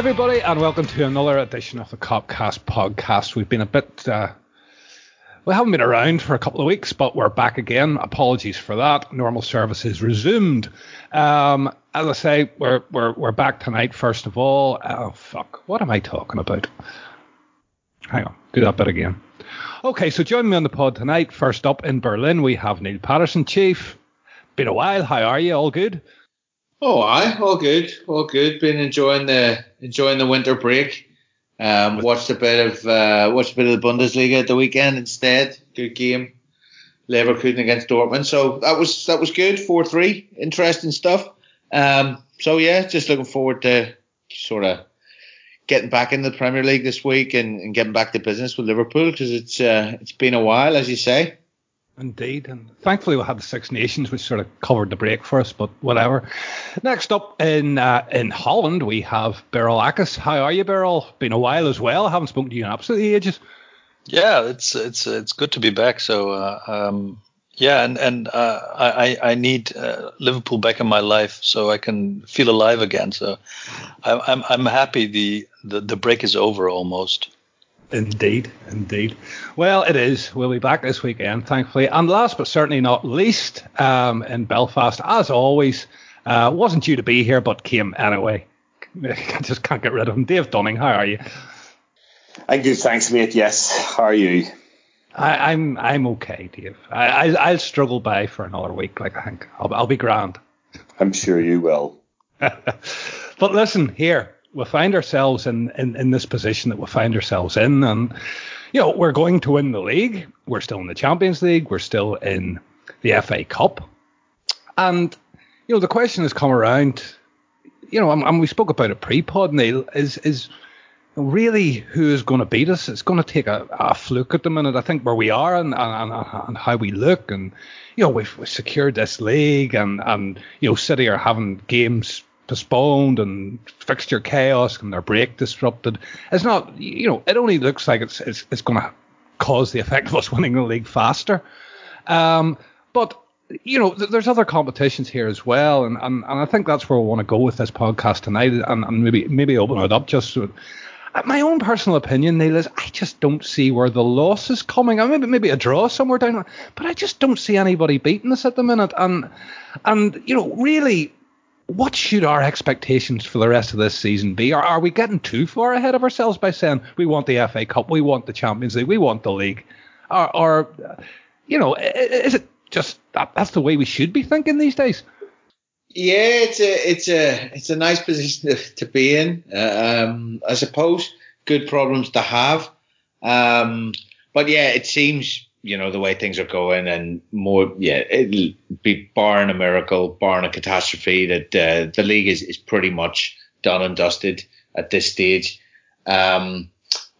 Everybody, and welcome to another edition of the Copcast podcast. We've been a bit, uh, we haven't been around for a couple of weeks, but we're back again. Apologies for that. Normal services resumed. Um, as I say, we're, we're, we're back tonight, first of all. Oh, fuck. What am I talking about? Hang on. Do that bit again. Okay, so join me on the pod tonight. First up in Berlin, we have Neil Patterson, Chief. Been a while. How are you? All good? Oh, aye, all good, all good. Been enjoying the enjoying the winter break. Um, watched a bit of uh, watched a bit of the Bundesliga at the weekend instead. Good game, Leverkusen against Dortmund. So that was that was good. Four three, interesting stuff. Um, so yeah, just looking forward to sort of getting back in the Premier League this week and, and getting back to business with Liverpool because it's uh, it's been a while, as you say. Indeed, and thankfully we had the Six Nations, which sort of covered the break for us. But whatever. Next up in uh, in Holland, we have Beryl Akis. How are you, Beryl? Been a while as well. I haven't spoken to you in absolutely ages. Yeah, it's it's it's good to be back. So uh, um, yeah, and and uh, I I need uh, Liverpool back in my life so I can feel alive again. So I'm I'm, I'm happy the, the the break is over almost. Indeed, indeed. Well, it is. We'll be back this weekend, thankfully. And last but certainly not least, um, in Belfast, as always, uh, wasn't due to be here, but came anyway. I just can't get rid of him. Dave Dunning, how are you? I'm good, thanks, mate. Yes, how are you? I, am I'm, I'm okay, Dave. I, I will struggle by for another week. Like I think I'll, I'll be grand. I'm sure you will. but listen, here we find ourselves in, in, in this position that we find ourselves in. And, you know, we're going to win the league. We're still in the Champions League. We're still in the FA Cup. And, you know, the question has come around, you know, and, and we spoke about it pre pod, Neil, is, is really who is going to beat us? It's going to take a, a fluke at the minute, I think, where we are and, and, and how we look. And, you know, we've, we've secured this league and, and, you know, City are having games postponed and fixture chaos and their break disrupted. It's not, you know, it only looks like it's it's, it's going to cause the effect of us winning the league faster. Um, but you know, th- there's other competitions here as well, and, and and I think that's where we want to go with this podcast tonight, and, and maybe maybe open it up just. So, uh, my own personal opinion, Neil, is I just don't see where the loss is coming. I maybe maybe a draw somewhere down, but I just don't see anybody beating us at the minute. And and you know, really, what should our expectations for the rest of this season be? Are, are we getting too far ahead of ourselves by saying we want the FA Cup, we want the Champions League, we want the league? Or, or you know, is it just that, that's the way we should be thinking these days? Yeah, it's a it's a it's a nice position to, to be in. Uh, um, I suppose good problems to have. Um, but yeah, it seems you know, the way things are going and more, yeah, it'll be barring a miracle, barring a catastrophe that uh, the league is, is pretty much done and dusted at this stage. Um,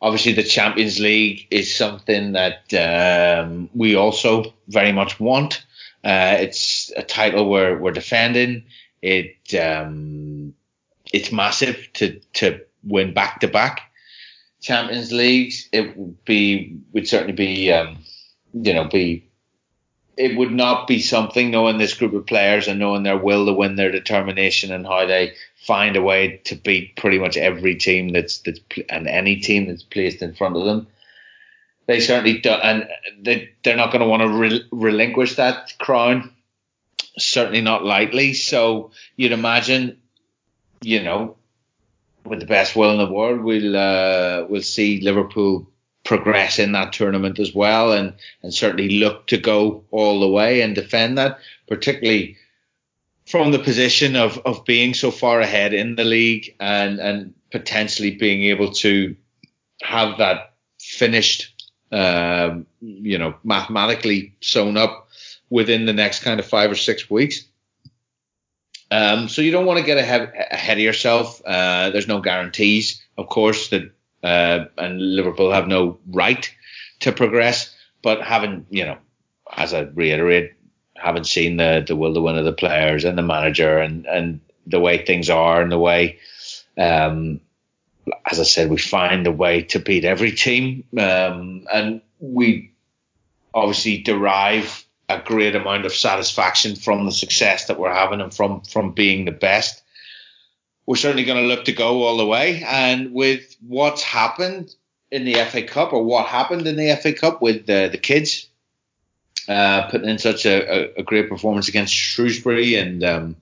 obviously the Champions League is something that um, we also very much want. Uh, it's a title we're, we're defending. It, um, it's massive to, to win back to back Champions Leagues. It would be, would certainly be, um, you know, be it would not be something knowing this group of players and knowing their will to win, their determination, and how they find a way to beat pretty much every team that's that's and any team that's placed in front of them. They certainly don't, and they they're not going to want to re- relinquish that crown. Certainly not lightly. So you'd imagine, you know, with the best will in the world, we'll uh, we'll see Liverpool progress in that tournament as well and, and certainly look to go all the way and defend that, particularly from the position of, of being so far ahead in the league and, and potentially being able to have that finished, um, you know, mathematically sewn up within the next kind of five or six weeks. Um, so you don't want to get ahead, ahead of yourself. Uh, there's no guarantees, of course, that uh, and Liverpool have no right to progress. But having, you know, as I reiterate, having seen the the will to win of the players and the manager and and the way things are and the way, um, as I said, we find a way to beat every team, um, and we obviously derive a great amount of satisfaction from the success that we're having and from from being the best. We're certainly going to look to go all the way. And with what's happened in the FA Cup, or what happened in the FA Cup with the, the kids uh, putting in such a, a, great performance against Shrewsbury and um,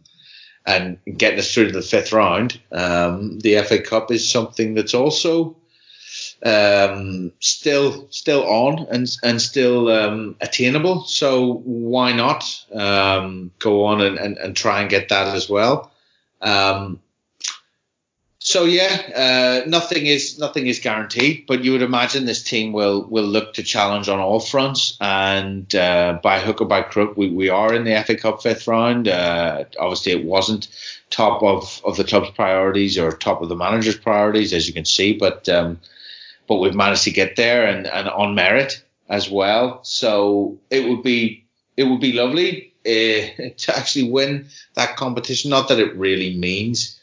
and getting us through to the fifth round, um, the FA Cup is something that's also um, still still on and and still um, attainable. So why not um, go on and, and, and, try and get that as well? Um, so yeah, uh, nothing is nothing is guaranteed, but you would imagine this team will will look to challenge on all fronts, and uh, by hook or by crook, we, we are in the FA Cup fifth round. Uh, obviously, it wasn't top of, of the club's priorities or top of the manager's priorities, as you can see, but um, but we've managed to get there and, and on merit as well. So it would be it would be lovely uh, to actually win that competition. Not that it really means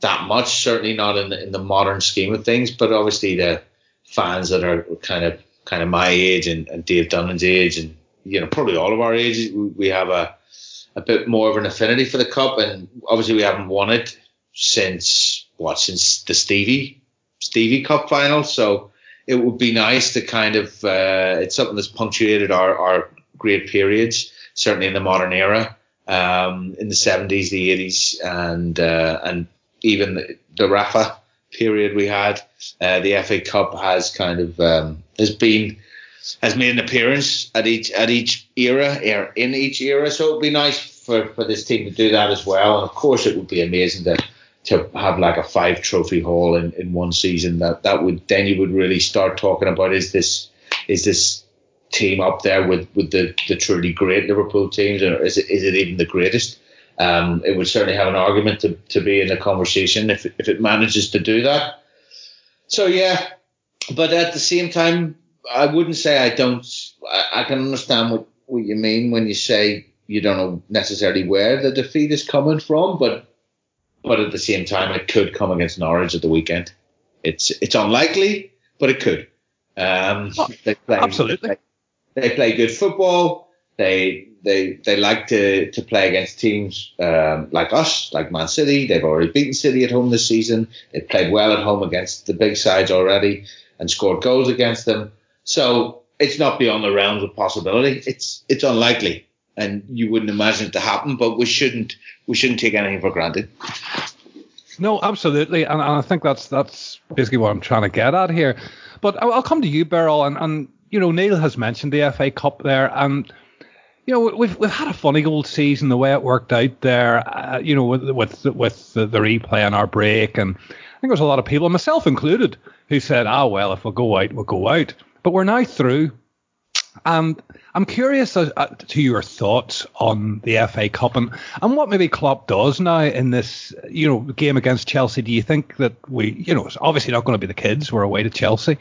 that much, certainly not in the, in the modern scheme of things. But obviously, the fans that are kind of kind of my age and, and Dave Dunnan's age, and you know probably all of our ages, we have a a bit more of an affinity for the cup, and obviously we haven't won it since what since the Stevie Stevie Cup final. So it would be nice to kind of uh, it's something that's punctuated our our great periods, certainly in the modern era. Um, in the 70s, the 80s, and uh, and even the, the Rafa period we had, uh, the FA Cup has kind of um, has been has made an appearance at each at each era er, in each era. So it'd be nice for, for this team to do that as well. And of course, it would be amazing to to have like a five trophy haul in, in one season. That that would then you would really start talking about is this is this team up there with, with the, the truly great Liverpool teams, or is it is it even the greatest? Um, it would certainly have an argument to, to be in the conversation if, if it manages to do that. So yeah, but at the same time, I wouldn't say I don't. I, I can understand what, what you mean when you say you don't know necessarily where the defeat is coming from, but but at the same time, it could come against Norwich at the weekend. It's it's unlikely, but it could. Um, they play, absolutely. They play, they play good football. They they they like to to play against teams um, like us, like Man City. They've already beaten City at home this season. They've played well at home against the big sides already and scored goals against them. So it's not beyond the realms of possibility. It's it's unlikely, and you wouldn't imagine it to happen. But we shouldn't we shouldn't take anything for granted. No, absolutely, and, and I think that's that's basically what I'm trying to get at here. But I'll, I'll come to you, Beryl, and, and you know Neil has mentioned the FA Cup there, and you know, we've we've had a funny old season the way it worked out there. Uh, you know, with with with the, the replay and our break, and I think there was a lot of people, myself included, who said, "Ah, well, if we go out, we'll go out." But we're now through, and I'm curious uh, to your thoughts on the FA Cup and, and what maybe Klopp does now in this, you know, game against Chelsea. Do you think that we, you know, it's obviously not going to be the kids. We're away to Chelsea.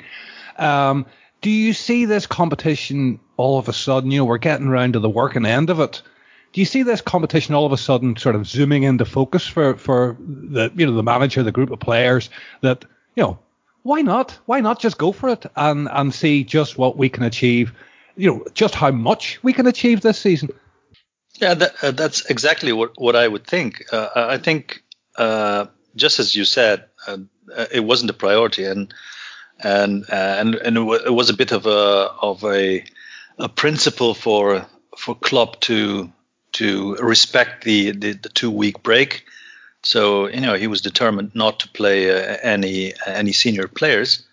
Um, do you see this competition all of a sudden, you know, we're getting around to the working end of it. Do you see this competition all of a sudden sort of zooming into focus for, for the you know the manager, the group of players that you know why not why not just go for it and and see just what we can achieve, you know just how much we can achieve this season. Yeah, that, uh, that's exactly what what I would think. Uh, I think uh, just as you said, uh, it wasn't a priority and and uh, and and it was a bit of a of a a principle for for Klopp to to respect the, the, the two week break. So you know he was determined not to play uh, any any senior players,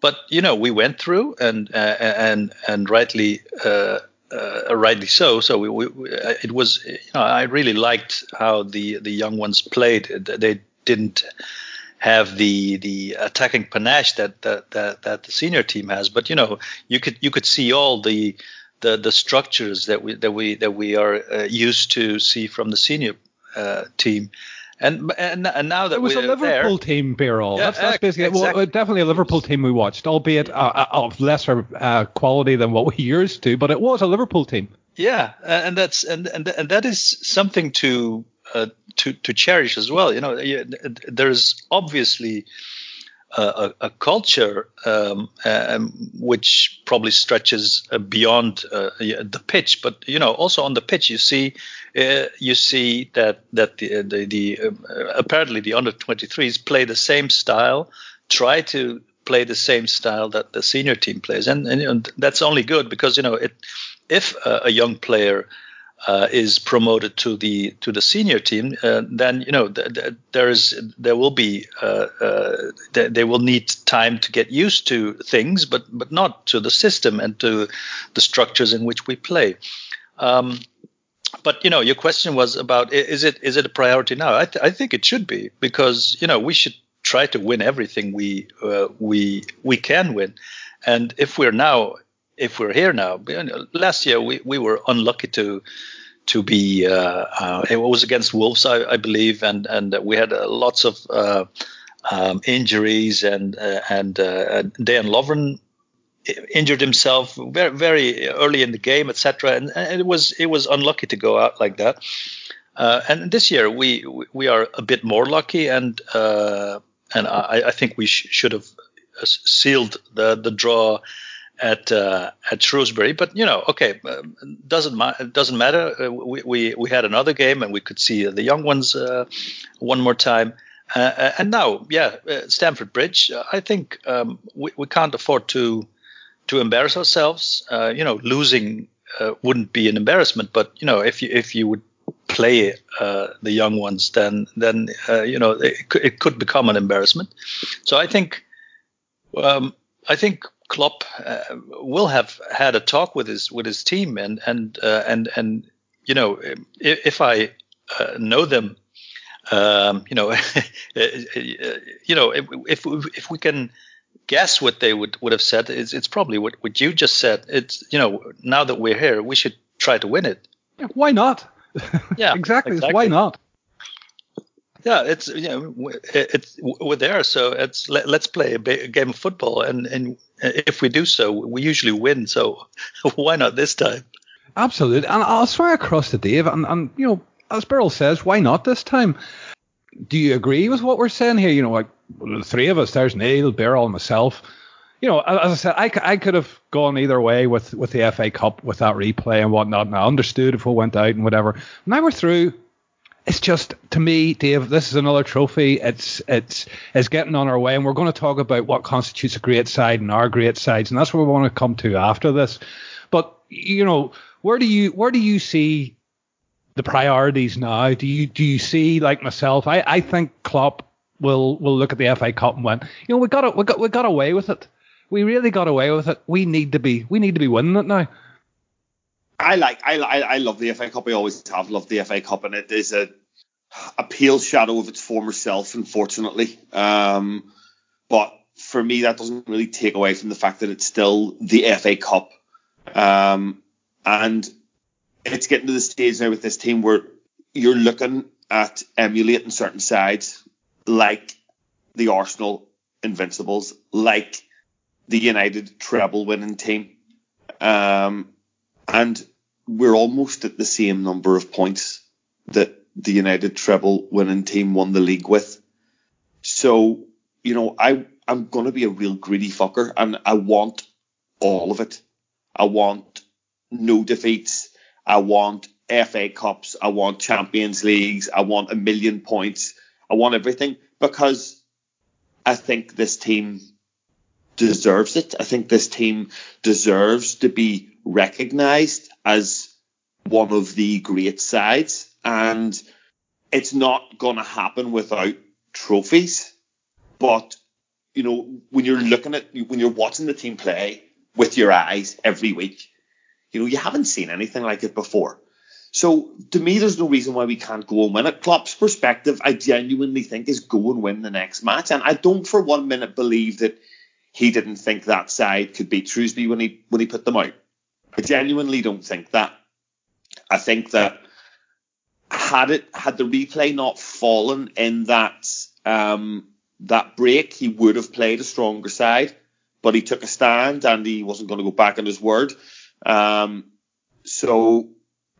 but you know we went through and uh, and and rightly uh, uh rightly so. So we, we, it was you know I really liked how the the young ones played. They didn't have the the attacking panache that that that, that the senior team has. But you know, you could you could see all the the, the structures that we that we that we are uh, used to see from the senior uh, team. And, and, and now that it was a Liverpool there, team, Beryl. Yeah, that's, that's basically exactly. well, definitely a Liverpool team we watched, albeit uh, uh, of lesser uh, quality than what we used to, but it was a Liverpool team. Yeah, and that's and and, and that is something to uh, to to cherish as well. You know, there's obviously a, a culture um, um, which probably stretches uh, beyond uh, the pitch. But you know, also on the pitch, you see uh, you see that that the the, the uh, apparently the under 23s play the same style, try to play the same style that the senior team plays, and, and know, that's only good because you know it if a young player uh, is promoted to the to the senior team, uh, then you know th- th- there is there will be uh, uh th- they will need time to get used to things, but but not to the system and to the structures in which we play. Um, but you know, your question was about is it is it a priority now? I, I think it should be because you know we should try to win everything we uh, we we can win, and if we're now if we're here now. Last year we, we were unlucky to to be. Uh, uh, it was against Wolves, I, I, believe, and and we had uh, lots of uh, um, injuries, and uh, and uh, Dejan Lovren injured himself very very early in the game, etc. And, and, it was it was unlucky to go out like that. and this year we we are a bit more lucky, and and I, I think we sh- should have sealed the the draw at uh, at Shrewsbury. But you know, okay, uh, doesn't ma- doesn't matter. Uh, we, we we had another game, and we could see the young ones uh, one more time. Uh, uh, and now, yeah, Stamford Bridge. I think um, we we can't afford to to embarrass ourselves. you know, losing wouldn't be an embarrassment, but you know, if you if you would play the young ones, then then you know it could, it could become an embarrassment. So I think. Um, I think Klopp uh, will have had a talk with his with his team, and and uh, and and you know, if, if I uh, know them, um, you know, you know, if, if we can guess what they would would have said, it's it's probably what what you just said. It's you know, now that we're here, we should try to win it. Yeah, why not? Yeah, exactly. exactly. Why not? Yeah, it's you know it's we're there, so it's let, us play a, game of football, and and if we do so, we usually win. So why not this time? Absolutely, and I'll swear across to Dave, and, and you know, as Beryl says, why not this time? Do you agree with what we're saying here? You know, like the three of us, there's Neil, Beryl, and myself. You know, as I said, I, I could have gone either way with, with the FA Cup with that replay and whatnot, and I understood if we went out and whatever. Now we're through it's just to me, Dave. This is another trophy. It's it's it's getting on our way, and we're going to talk about what constitutes a great side and our great sides, and that's what we want to come to after this. But you know, where do you where do you see the priorities now? Do you do you see like myself? I I think Klopp will will look at the FA Cup and went, you know, we got it, we got we got away with it. We really got away with it. We need to be we need to be winning it now. I like I, I love the FA Cup. I always have loved the FA Cup, and it is a a pale shadow of its former self, unfortunately. Um, but for me, that doesn't really take away from the fact that it's still the FA Cup, um, and it's getting to the stage now with this team where you're looking at emulating certain sides like the Arsenal Invincibles, like the United treble winning team. Um, and we're almost at the same number of points that the United treble winning team won the league with. So, you know, I, I'm going to be a real greedy fucker and I want all of it. I want no defeats. I want FA Cups. I want Champions Leagues. I want a million points. I want everything because I think this team deserves it. I think this team deserves to be recognized as one of the great sides. And it's not going to happen without trophies. But, you know, when you're looking at, when you're watching the team play with your eyes every week, you know, you haven't seen anything like it before. So to me, there's no reason why we can't go and win it. Klopp's perspective, I genuinely think, is go and win the next match. And I don't for one minute believe that he didn't think that side could beat Shrewsbury when he when he put them out. I genuinely don't think that. I think that had it had the replay not fallen in that um, that break, he would have played a stronger side. But he took a stand and he wasn't going to go back on his word. Um, so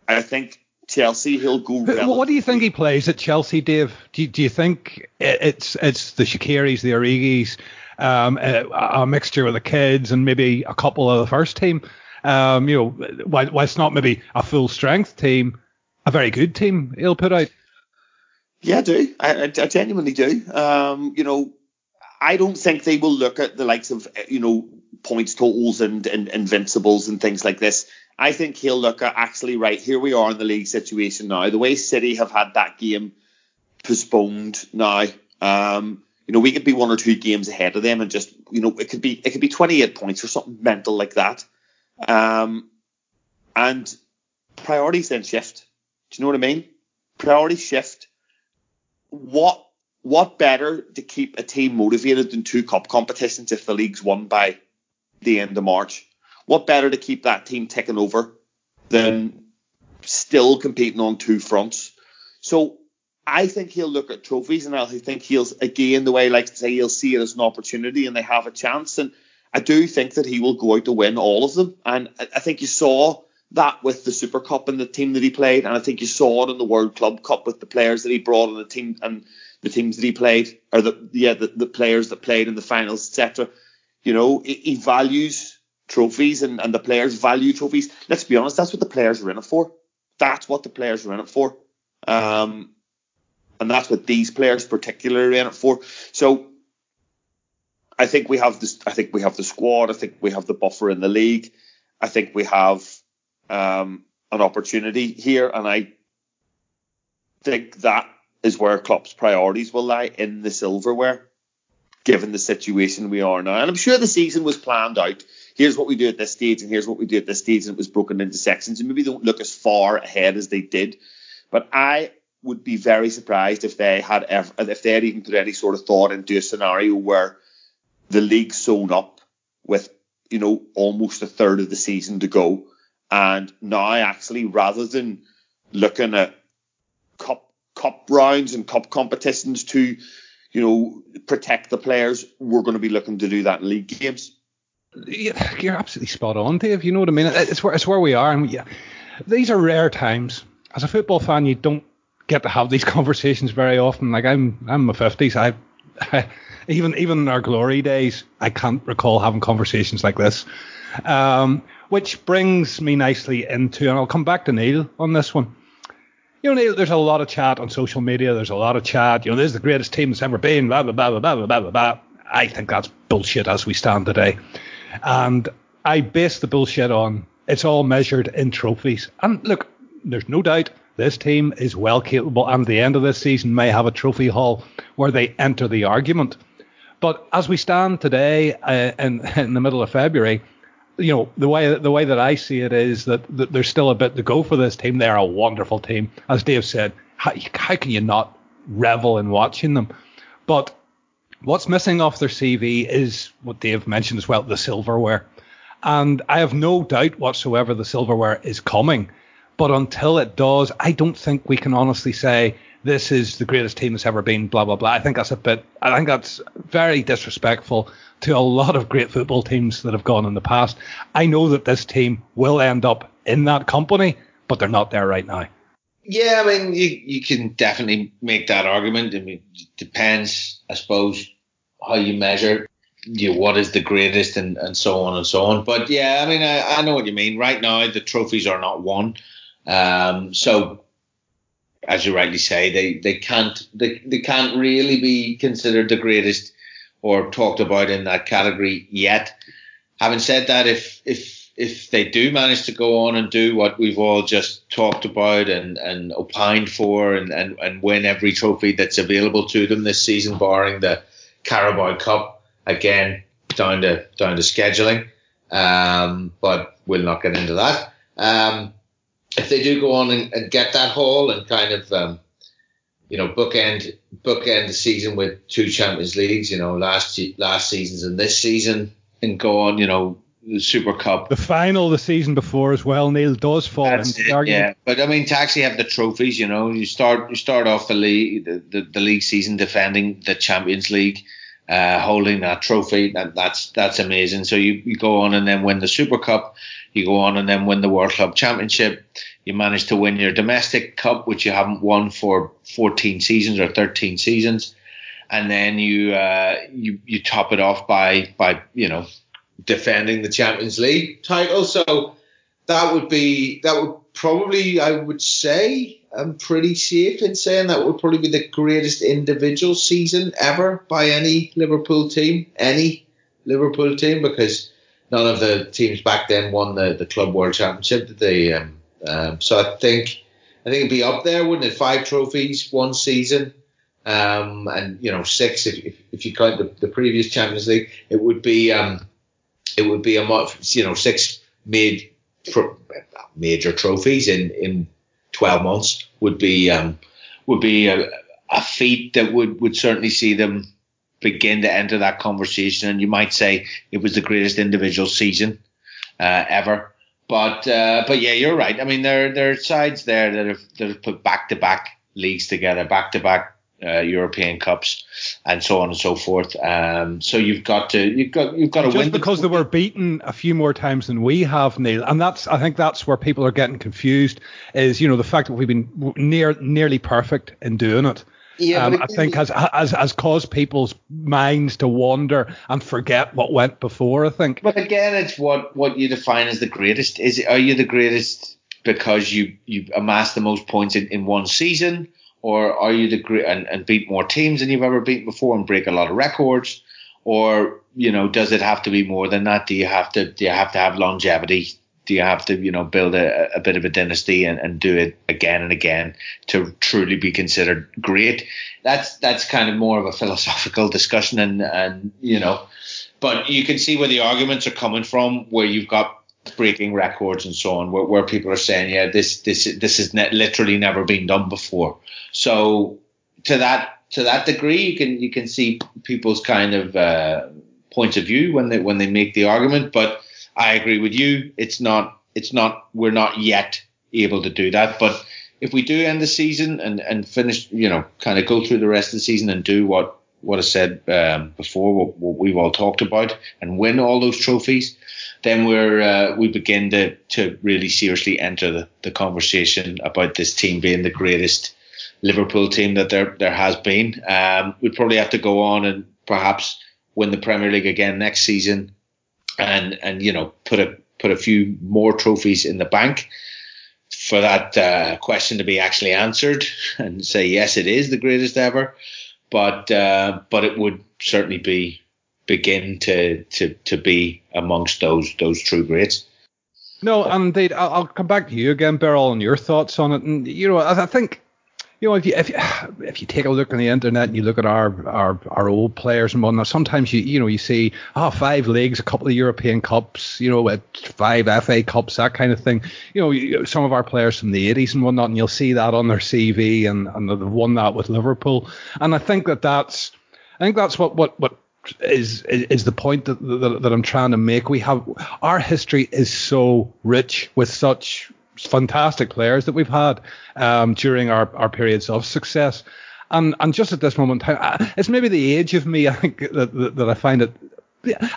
I think Chelsea, he'll go. What do you think he plays at Chelsea, Dave? Do you, do you think it's it's the Shaqiris, the Origis, um, a, a, mixture of the kids and maybe a couple of the first team. Um, you know, why, while it's not maybe a full strength team, a very good team he'll put out. Yeah, I do. I, I genuinely do. Um, you know, I don't think they will look at the likes of you know points totals and, and invincibles and things like this. I think he'll look at actually right here we are in the league situation now. The way City have had that game postponed now. Um, you know, we could be one or two games ahead of them and just, you know, it could be it could be 28 points or something mental like that. Um, and priorities then shift. Do you know what I mean? Priorities shift. What what better to keep a team motivated than two cup competitions if the league's won by the end of March? What better to keep that team ticking over than still competing on two fronts? So I think he'll look at trophies and I think he'll again the way like to say he'll see it as an opportunity and they have a chance. And I do think that he will go out to win all of them. And I think you saw that with the Super Cup and the team that he played, and I think you saw it in the World Club Cup with the players that he brought and the team and the teams that he played, or the yeah the, the players that played in the finals, etc. You know, he, values trophies and, and the players value trophies. Let's be honest, that's what the players are in it for. That's what the players are in it for. Um, and that's what these players particularly in it for. So I think we have this. I think we have the squad. I think we have the buffer in the league. I think we have um, an opportunity here, and I think that is where Klopp's priorities will lie in the silverware, given the situation we are now. And I'm sure the season was planned out. Here's what we do at this stage, and here's what we do at this stage, and it was broken into sections, and maybe they don't look as far ahead as they did. But I would be very surprised if they had ever, if they had even put any sort of thought into a scenario where the league's sewn up with, you know, almost a third of the season to go. And now actually, rather than looking at cup, cup rounds and cup competitions to, you know, protect the players, we're going to be looking to do that in league games. You're absolutely spot on, Dave. You know what I mean? It's where, it's where we are. And yeah, these are rare times. As a football fan, you don't get to have these conversations very often. Like I'm, I'm in my fifties. I, even even in our glory days, I can't recall having conversations like this. Um, which brings me nicely into, and I'll come back to Neil on this one. You know, Neil, there's a lot of chat on social media. There's a lot of chat. You know, this is the greatest team that's ever been. Blah blah blah blah blah blah blah blah. I think that's bullshit as we stand today, and I base the bullshit on it's all measured in trophies. And look, there's no doubt this team is well capable, and the end of this season may have a trophy haul where they enter the argument. But as we stand today uh, in, in the middle of February, you know the way the way that I see it is that, that there's still a bit to go for this team. They're a wonderful team, as Dave said. How, how can you not revel in watching them? But what's missing off their CV is what Dave mentioned as well, the silverware. And I have no doubt whatsoever the silverware is coming. But until it does, I don't think we can honestly say this is the greatest team that's ever been, blah, blah, blah. I think that's a bit, I think that's very disrespectful to a lot of great football teams that have gone in the past. I know that this team will end up in that company, but they're not there right now. Yeah, I mean, you, you can definitely make that argument. I mean, it depends, I suppose, how you measure you know, what is the greatest and, and so on and so on. But yeah, I mean, I, I know what you mean. Right now, the trophies are not won. Um, so, as you rightly say, they, they can't they, they can't really be considered the greatest or talked about in that category yet. Having said that, if if if they do manage to go on and do what we've all just talked about and, and opined for and, and, and win every trophy that's available to them this season, barring the Carabao Cup, again down to down to scheduling. Um, but we'll not get into that. Um, if they do go on and, and get that haul and kind of um, you know bookend bookend the season with two Champions Leagues, you know last last seasons and this season, and go on, you know the Super Cup. The final the season before as well, Neil does fall That's into it, Yeah, but I mean to actually have the trophies, you know, you start you start off the league the, the, the league season defending the Champions League. Uh, holding that trophy, that, that's that's amazing. So you, you go on and then win the Super Cup, you go on and then win the World Club Championship. You manage to win your domestic cup, which you haven't won for 14 seasons or 13 seasons. and then you uh, you you top it off by by you know defending the Champions League title. So that would be that would probably I would say I'm pretty safe in saying that would probably be the greatest individual season ever by any Liverpool team, any Liverpool team, because none of the teams back then won the, the Club World Championship. Did they? Um, um, so I think I think it'd be up there, wouldn't it? Five trophies, one season, um, and you know six if, if, if you count the, the previous Champions League. It would be um, it would be a you know six made major trophies in in 12 months would be um, would be a, a feat that would would certainly see them begin to enter that conversation. And you might say it was the greatest individual season uh, ever. But uh, but yeah, you're right. I mean, there there are sides there that have that have put back to back leagues together, back to back European Cups, and so on and so forth. Um, so you've got to you've got you've got to Just win because they were beaten a few more times than we have, Neil, and that's I think that's where people are getting confused. Is you know the fact that we've been near nearly perfect in doing it. Yeah, um, I think has, has has caused people's minds to wander and forget what went before. I think. But again, it's what what you define as the greatest. Is it, are you the greatest because you you amassed the most points in, in one season? or are you the great and, and beat more teams than you've ever beaten before and break a lot of records? Or, you know, does it have to be more than that? Do you have to do you have to have longevity? Do you have to, you know, build a, a bit of a dynasty and, and do it again and again to truly be considered great? That's that's kind of more of a philosophical discussion and and you know, but you can see where the arguments are coming from, where you've got breaking records and so on, where, where people are saying, yeah, this this this has ne- literally never been done before. So to that to that degree, you can you can see people's kind of uh, points of view when they when they make the argument. But I agree with you. It's not it's not we're not yet able to do that. But if we do end the season and and finish, you know, kind of go through the rest of the season and do what what I said um, before, what, what, we've all talked about, and win all those trophies, then we're uh, we begin to to really seriously enter the, the conversation about this team being the greatest Liverpool team that there there has been. Um, we'd probably have to go on and perhaps win the Premier League again next season, and and you know put a put a few more trophies in the bank for that uh, question to be actually answered and say yes, it is the greatest ever. But uh, but it would certainly be begin to to to be amongst those those true greats. No, indeed. I'll, I'll come back to you again, Beryl, on your thoughts on it. And you know, I, I think you know, if you if you, if you take a look on the internet and you look at our our, our old players and whatnot, sometimes you you know you see oh five leagues, a couple of European cups, you know, five FA cups, that kind of thing. You know, some of our players from the 80s and whatnot, and you'll see that on their CV, and and they've won that with Liverpool. And I think that that's I think that's what what what is is the point that, that, that I'm trying to make. We have our history is so rich with such fantastic players that we've had um, during our, our periods of success. And, and just at this moment it's maybe the age of me, I think, that, that, that I find it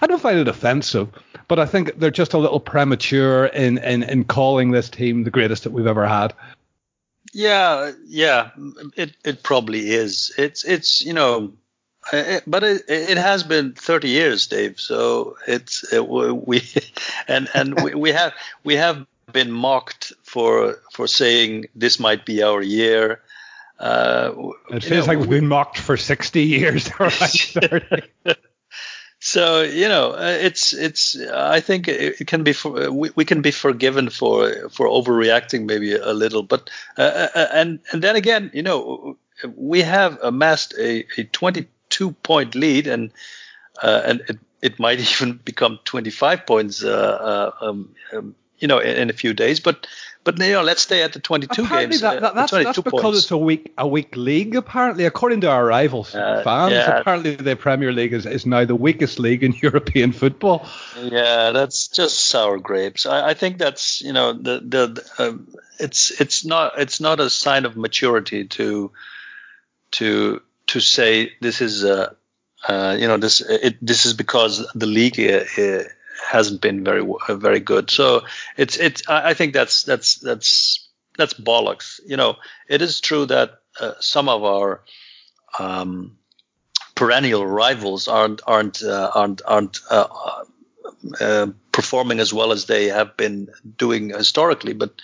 I don't find it offensive, but I think they're just a little premature in, in, in calling this team the greatest that we've ever had. Yeah, yeah, it it probably is. It's it's you know, it, but it it has been 30 years, Dave. So it's it, we and and we, we have we have been mocked for for saying this might be our year. Uh, it feels know, like we've been mocked for 60 years. so you know, uh, it's it's. I think it can be for, we, we can be forgiven for for overreacting maybe a little, but uh, uh, uh and and then again, you know, we have amassed a, a 22 point lead, and uh, and it, it might even become 25 points um, um, you know, in, in, a few days. But but you know, let's stay at the 22 apparently games. That, that, uh, that's, 22 that's because points. it's a weak a weak league. Apparently, according to our rivals uh, fans, yeah. apparently the Premier League is, is now the weakest league in European football. Yeah, that's just sour grapes. I, I think that's you know the the um, it's it's not it's not a sign of maturity to to to say this is a uh, you know this it, this is because the league uh, hasn't been very very good. So it's it's I think that's that's that's that's bollocks. You know, it is true that uh, some of our um, perennial rivals aren't aren't uh, aren't aren't uh, uh, performing as well as they have been doing historically. But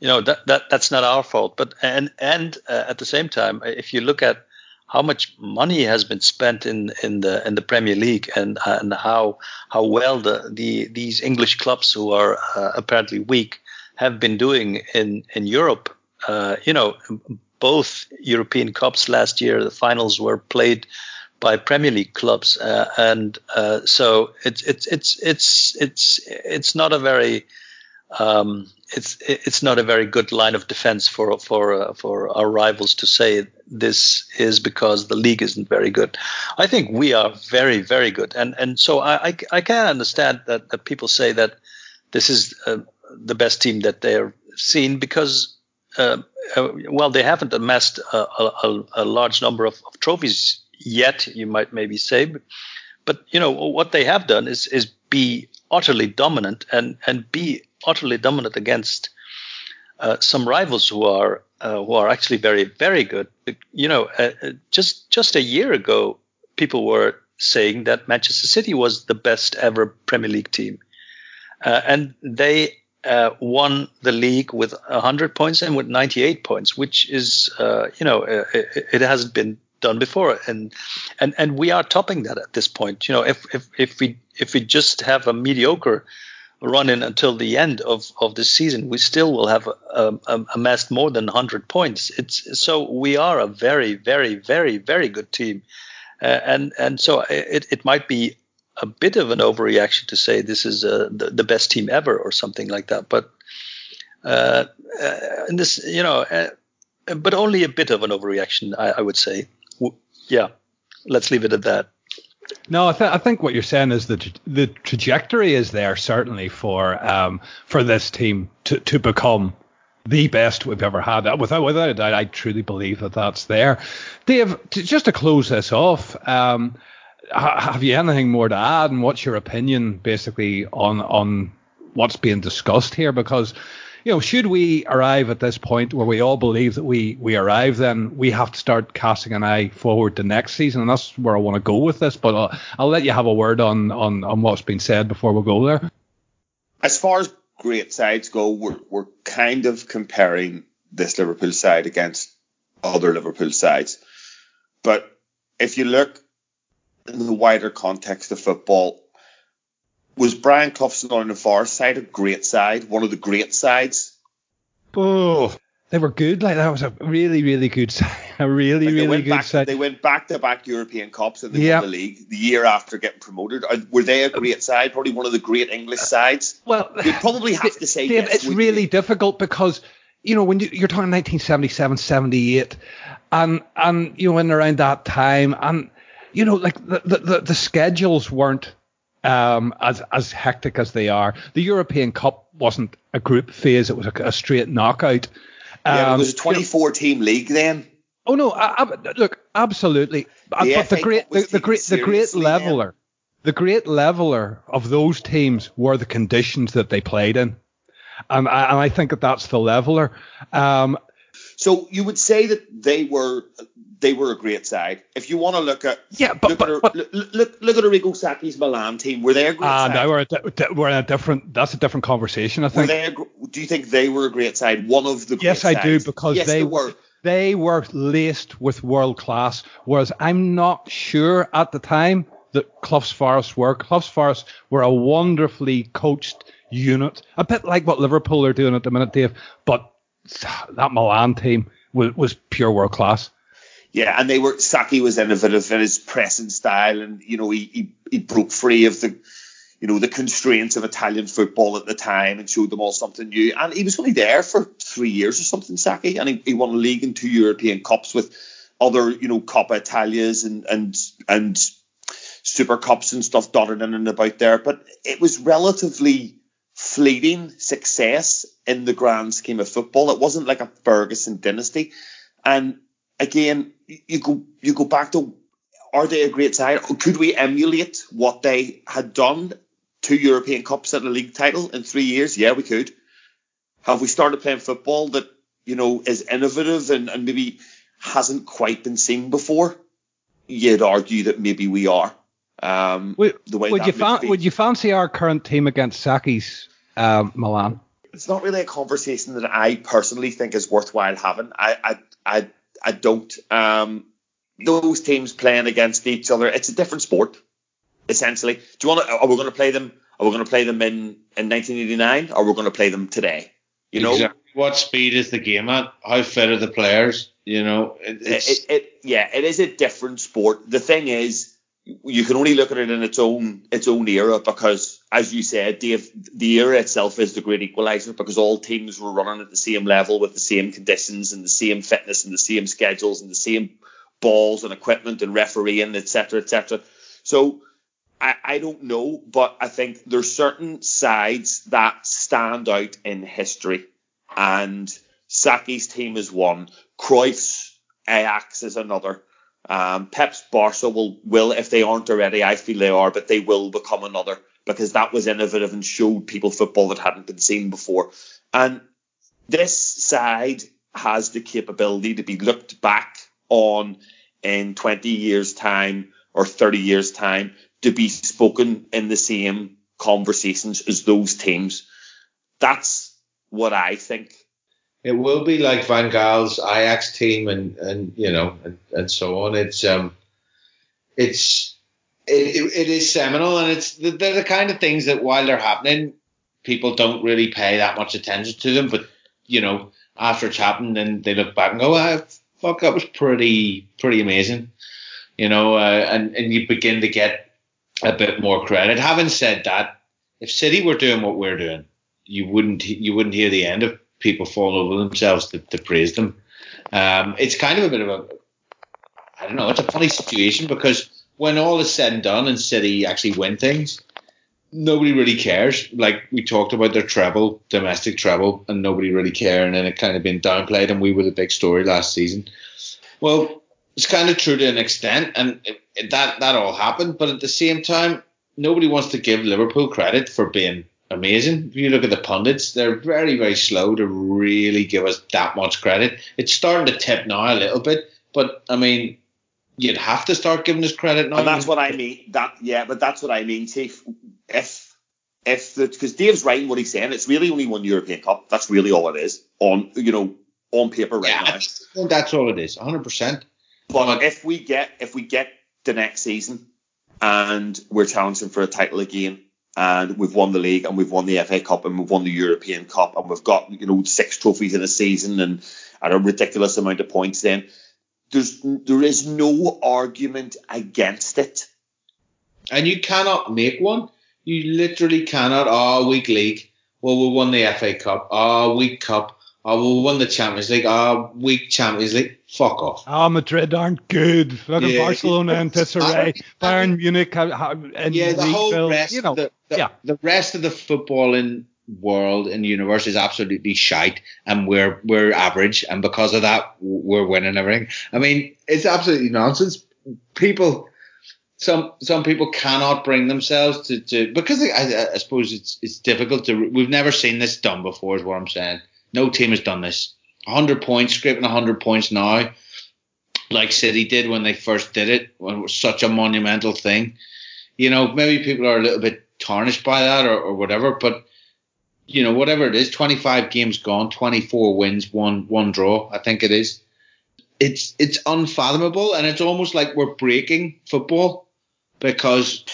you know that that that's not our fault. But and and uh, at the same time, if you look at how much money has been spent in, in the in the Premier League and and how how well the, the these English clubs who are uh, apparently weak have been doing in in Europe. Uh, you know, both European Cups last year, the finals were played by Premier League clubs, uh, and uh, so it's it's it's it's it's it's not a very um, it's it's not a very good line of defense for for uh, for our rivals to say this is because the league isn't very good. I think we are very very good, and and so I I, I can understand that, that people say that this is uh, the best team that they've seen because. Uh, uh well, they haven't amassed a, a, a large number of, of trophies yet, you might maybe say. But you know what they have done is is be utterly dominant and and be utterly dominant against uh, some rivals who are uh, who are actually very very good. You know, uh, uh just just a year ago, people were saying that Manchester City was the best ever Premier League team, uh, and they uh, won the league with 100 points and with 98 points, which is you know it, it hasn't been done before. And and and we are topping that at this point. You know if if if we if we just have a mediocre run in until the end of of the season we still will have um, um, amassed more than 100 points. It's so we are a very very very very good team. Uh, and and so it it might be a bit of an overreaction to say this is uh, the, the best team ever or something like that but uh, uh and this you know uh, but only a bit of an overreaction I, I would say. Yeah, let's leave it at that. No, I, th- I, think what you're saying is that the trajectory is there certainly for um, for this team to, to become the best we've ever had. Without without a doubt, I truly believe that that's there. Dave, to, just to close this off, um, have you anything more to add, and what's your opinion basically on on what's being discussed here? Because you know, should we arrive at this point where we all believe that we we arrive, then we have to start casting an eye forward to next season, and that's where I want to go with this. But I'll, I'll let you have a word on on on what's been said before we go there. As far as great sides go, we're we're kind of comparing this Liverpool side against other Liverpool sides, but if you look in the wider context of football, was Brian Clough's on the far side a great side, one of the great sides? Oh, they were good. Like that was a really, really good side. A really, like really good back, side. They went back to back European Cups and they yep. won the league the year after getting promoted. Were they a great side? Probably one of the great English sides. Well, you probably have to say Dave, yes, it's really you? difficult because you know when you, are talking 1977, 78, and and you know in around that time, and you know like the the, the schedules weren't um, as as hectic as they are. The European Cup wasn't a group phase; it was a, a straight knockout. Yeah, um, it was a 24 team league then. Oh no! I, I, look, absolutely. Uh, the but the great, the, the, great, the great leveler, then. the great leveler of those teams were the conditions that they played in, and I, and I think that that's the leveler. Um, so you would say that they were they were a great side. If you want to look at yeah, but look but, at, but look, look, look at Arrigo Sacchi's Milan team. Were they a great uh, side? No, we're a, we're in a different. That's a different conversation. I think. A, do you think they were a great side? One of the yes, I sides? do because yes, they, they were. They were laced with world class, whereas I'm not sure at the time that Clough's Forest were. Clough's Forest were a wonderfully coached unit, a bit like what Liverpool are doing at the minute, Dave. But that Milan team was, was pure world class. Yeah, and they were Sacchi was innovative in his pressing style, and you know he, he he broke free of the you know the constraints of Italian football at the time and showed them all something new. And he was only there for three years or something, Sacchi, and he, he won a league and two European cups with other you know Coppa Italias and and and Super Cups and stuff dotted in and about there. But it was relatively fleeting success in the grand scheme of football. It wasn't like a Ferguson dynasty. And again, you go you go back to are they a great side? Could we emulate what they had done? Two European Cups and a league title in three years? Yeah, we could. Have we started playing football that, you know, is innovative and, and maybe hasn't quite been seen before? you'd argue that maybe we are. Um, Would, the way would that you fan, would you fancy our current team against Sacchi's um, Milan? It's not really a conversation that I personally think is worthwhile having. I I I, I don't. Um, those teams playing against each other, it's a different sport. Essentially, do you want to? Are we going to play them? Are we going to play them in in 1989? Or are we going to play them today? You know, Exactly. what speed is the game at? How fit are the players? You know, it, it, it, yeah, it is a different sport. The thing is, you can only look at it in its own its own era because, as you said, Dave, the era itself is the great equalizer because all teams were running at the same level with the same conditions and the same fitness and the same schedules and the same balls and equipment and refereeing, etc., etc. So. I, I don't know, but I think there's certain sides that stand out in history, and Sacchi's team is one. Cruyff's Ajax is another. Um, Pep's Barca will, will, if they aren't already, I feel they are, but they will become another because that was innovative and showed people football that hadn't been seen before. And this side has the capability to be looked back on in 20 years' time or 30 years' time to be spoken in the same conversations as those teams. That's what I think. It will be like Van Gaal's Ajax team and and you know and, and so on. It's um, it's it, it, it is seminal and it's they're the kind of things that while they're happening, people don't really pay that much attention to them. But you know, after it's happened, then they look back and go, ah, "Fuck, that was pretty pretty amazing." You know, uh, and and you begin to get a bit more credit. Having said that, if City were doing what we're doing, you wouldn't you wouldn't hear the end of people fall over themselves to, to praise them. Um, it's kind of a bit of a I don't know. It's a funny situation because when all is said and done and City actually win things, nobody really cares. Like we talked about their treble, domestic treble, and nobody really cared, and then it kind of been downplayed, and we were the big story last season. Well, it's kind of true to an extent, and it, it- that that all happened. But at the same time, nobody wants to give Liverpool credit for being amazing. If you look at the pundits, they're very very slow to really give us that much credit. It's starting to tip now a little bit, but I mean, you'd have to start giving us credit now. And that's what I mean. That yeah, but that's what I mean, Chief. If if the because Dave's right in what he's saying, it's really only one European Cup. That's really all it is on you know on paper right Yeah, now. That's all it is, 100. percent But if we get if we get the next season and we're challenging for a title again and we've won the league and we've won the FA Cup and we've won the European Cup and we've got you know six trophies in a season and at a ridiculous amount of points then there's there is no argument against it. And you cannot make one. You literally cannot. Oh, weak league. Well, we won the FA Cup. Oh, weak cup. Oh, we won the Champions League. Oh, weak Champions League. Fuck off. Oh, Madrid aren't good. Look at Barcelona and disarray. Bayern Munich ha- yeah, the whole rest, you know, of the, the, yeah. the rest of the footballing world and universe is absolutely shite, and we're we're average, and because of that, we're winning everything. I mean, it's absolutely nonsense. People, some some people cannot bring themselves to, to because I, I, I suppose it's it's difficult to. We've never seen this done before, is what I'm saying. No team has done this. 100 points, scraping 100 points now, like City did when they first did it, when it was such a monumental thing. You know, maybe people are a little bit tarnished by that or, or whatever, but you know, whatever it is, 25 games gone, 24 wins, one one draw, I think it is. It's it's unfathomable, and it's almost like we're breaking football because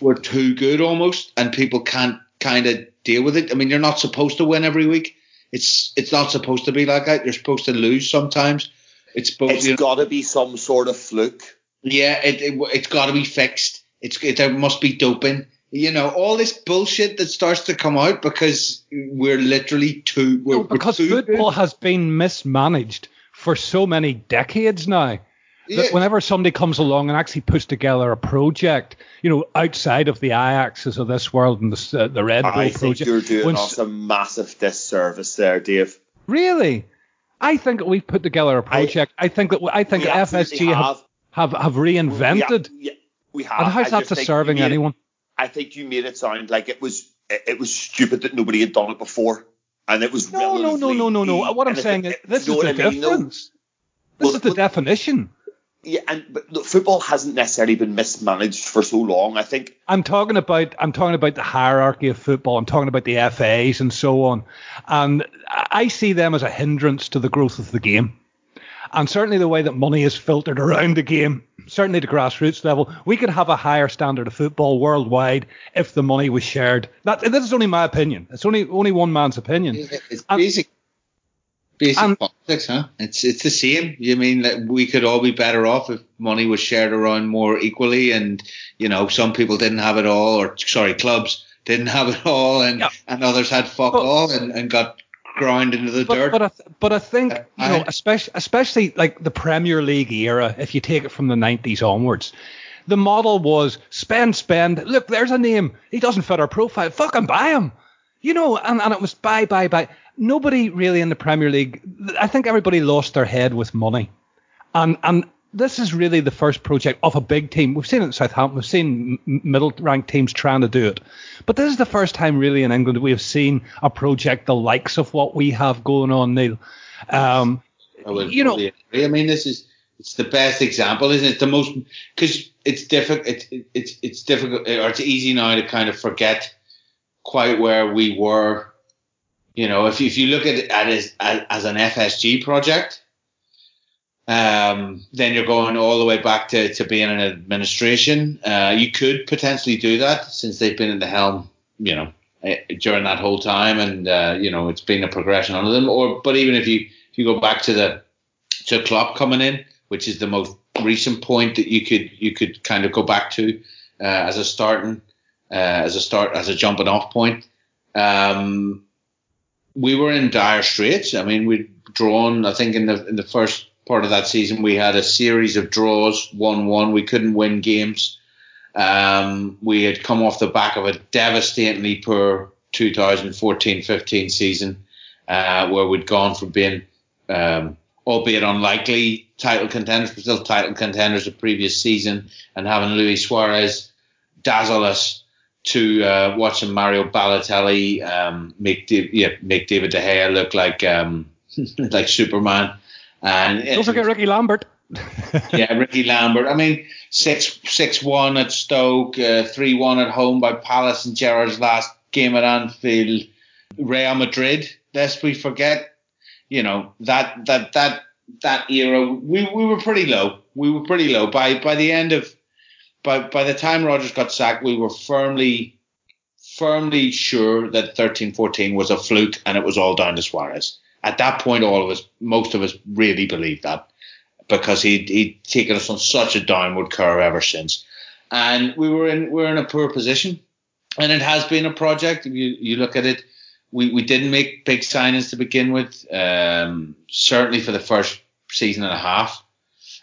we're too good almost, and people can't kind of deal with it. I mean, you're not supposed to win every week. It's it's not supposed to be like that. You're supposed to lose sometimes. It's supposed It's you know, got to be some sort of fluke. yeah, it, it it's got to be fixed. It's it, there must be doping. You know, all this bullshit that starts to come out because we're literally too. We're, No, because we're too football good. has been mismanaged for so many decades now. Yeah. That whenever somebody comes along and actually puts together a project, you know, outside of the Ajaxes of this world and the, uh, the Red Bull I think project, you're doing when us a massive disservice there, Dave. really, I think we've put together a project. I, think that I think FSG have have, have reinvented. We, we have. and how's I that serving made anyone? I think you made it sound like it was it it was stupid that nobody had done it before, and it was No, no, no, no, no, no. What I'm saying is this is the I mean, difference. This Well, is the well- definition. Yeah, and but look, football hasn't necessarily been mismanaged for so long. I think I'm talking about I'm talking about the hierarchy of football. I'm talking about the FAs and so on, and I see them as a hindrance to the growth of the game. And certainly the way that money is filtered around the game, certainly the grassroots level, we could have a higher standard of football worldwide if the money was shared. That this is only my opinion. It's only only one man's opinion. It's and, basic basic and, politics, huh? It's it's the same. You mean that we could all be better off if money was shared around more equally, and you know some people didn't have it all, or sorry, clubs didn't have it all, and yeah. and others had fuck but, all and, and got ground into the but, dirt. But I, th- but I think uh, you know, especially especially like the Premier League era, if you take it from the 90s onwards, the model was spend, spend. Look, there's a name. He doesn't fit our profile. Fucking buy him. You know, and, and it was buy, buy, buy. Nobody really in the Premier League. I think everybody lost their head with money, and and this is really the first project of a big team. We've seen it in Southampton. We've seen middle ranked teams trying to do it. But this is the first time really in England we have seen a project the likes of what we have going on, Neil. Um, you know, I mean, this is it's the best example, isn't it? The most because it's difficult. It's it's it's difficult or it's easy now to kind of forget quite where we were. You know, if if you look at it as as, as an FSG project, um, then you're going all the way back to, to being an administration. Uh, you could potentially do that since they've been in the helm, you know, eh, during that whole time, and uh, you know it's been a progression under them. Or, but even if you if you go back to the to Klopp coming in, which is the most recent point that you could you could kind of go back to uh, as a starting uh, as a start as a jumping off point. Um, we were in dire straits. I mean, we'd drawn, I think, in the in the first part of that season, we had a series of draws, 1 1. We couldn't win games. Um, we had come off the back of a devastatingly poor 2014 15 season, uh, where we'd gone from being, um, albeit unlikely, title contenders, but still title contenders the previous season, and having Luis Suarez dazzle us to uh, watching Mario Balotelli um, make, yeah, make David De Gea look like um, like Superman. And don't forget Ricky Lambert. yeah, Ricky Lambert. I mean, six six one at Stoke, uh, three uh, one at home by Palace and Gerrard's last game at Anfield. Real Madrid. Lest we forget, you know that that that that era. We we were pretty low. We were pretty low by by the end of by by the time Rodgers got sacked. We were firmly firmly sure that 13-14 was a fluke and it was all down to Suarez at that point, all of us, most of us, really believed that because he'd, he'd taken us on such a downward curve ever since, and we were in we're in a poor position, and it has been a project. You you look at it, we we didn't make big signings to begin with. Um, certainly for the first season and a half,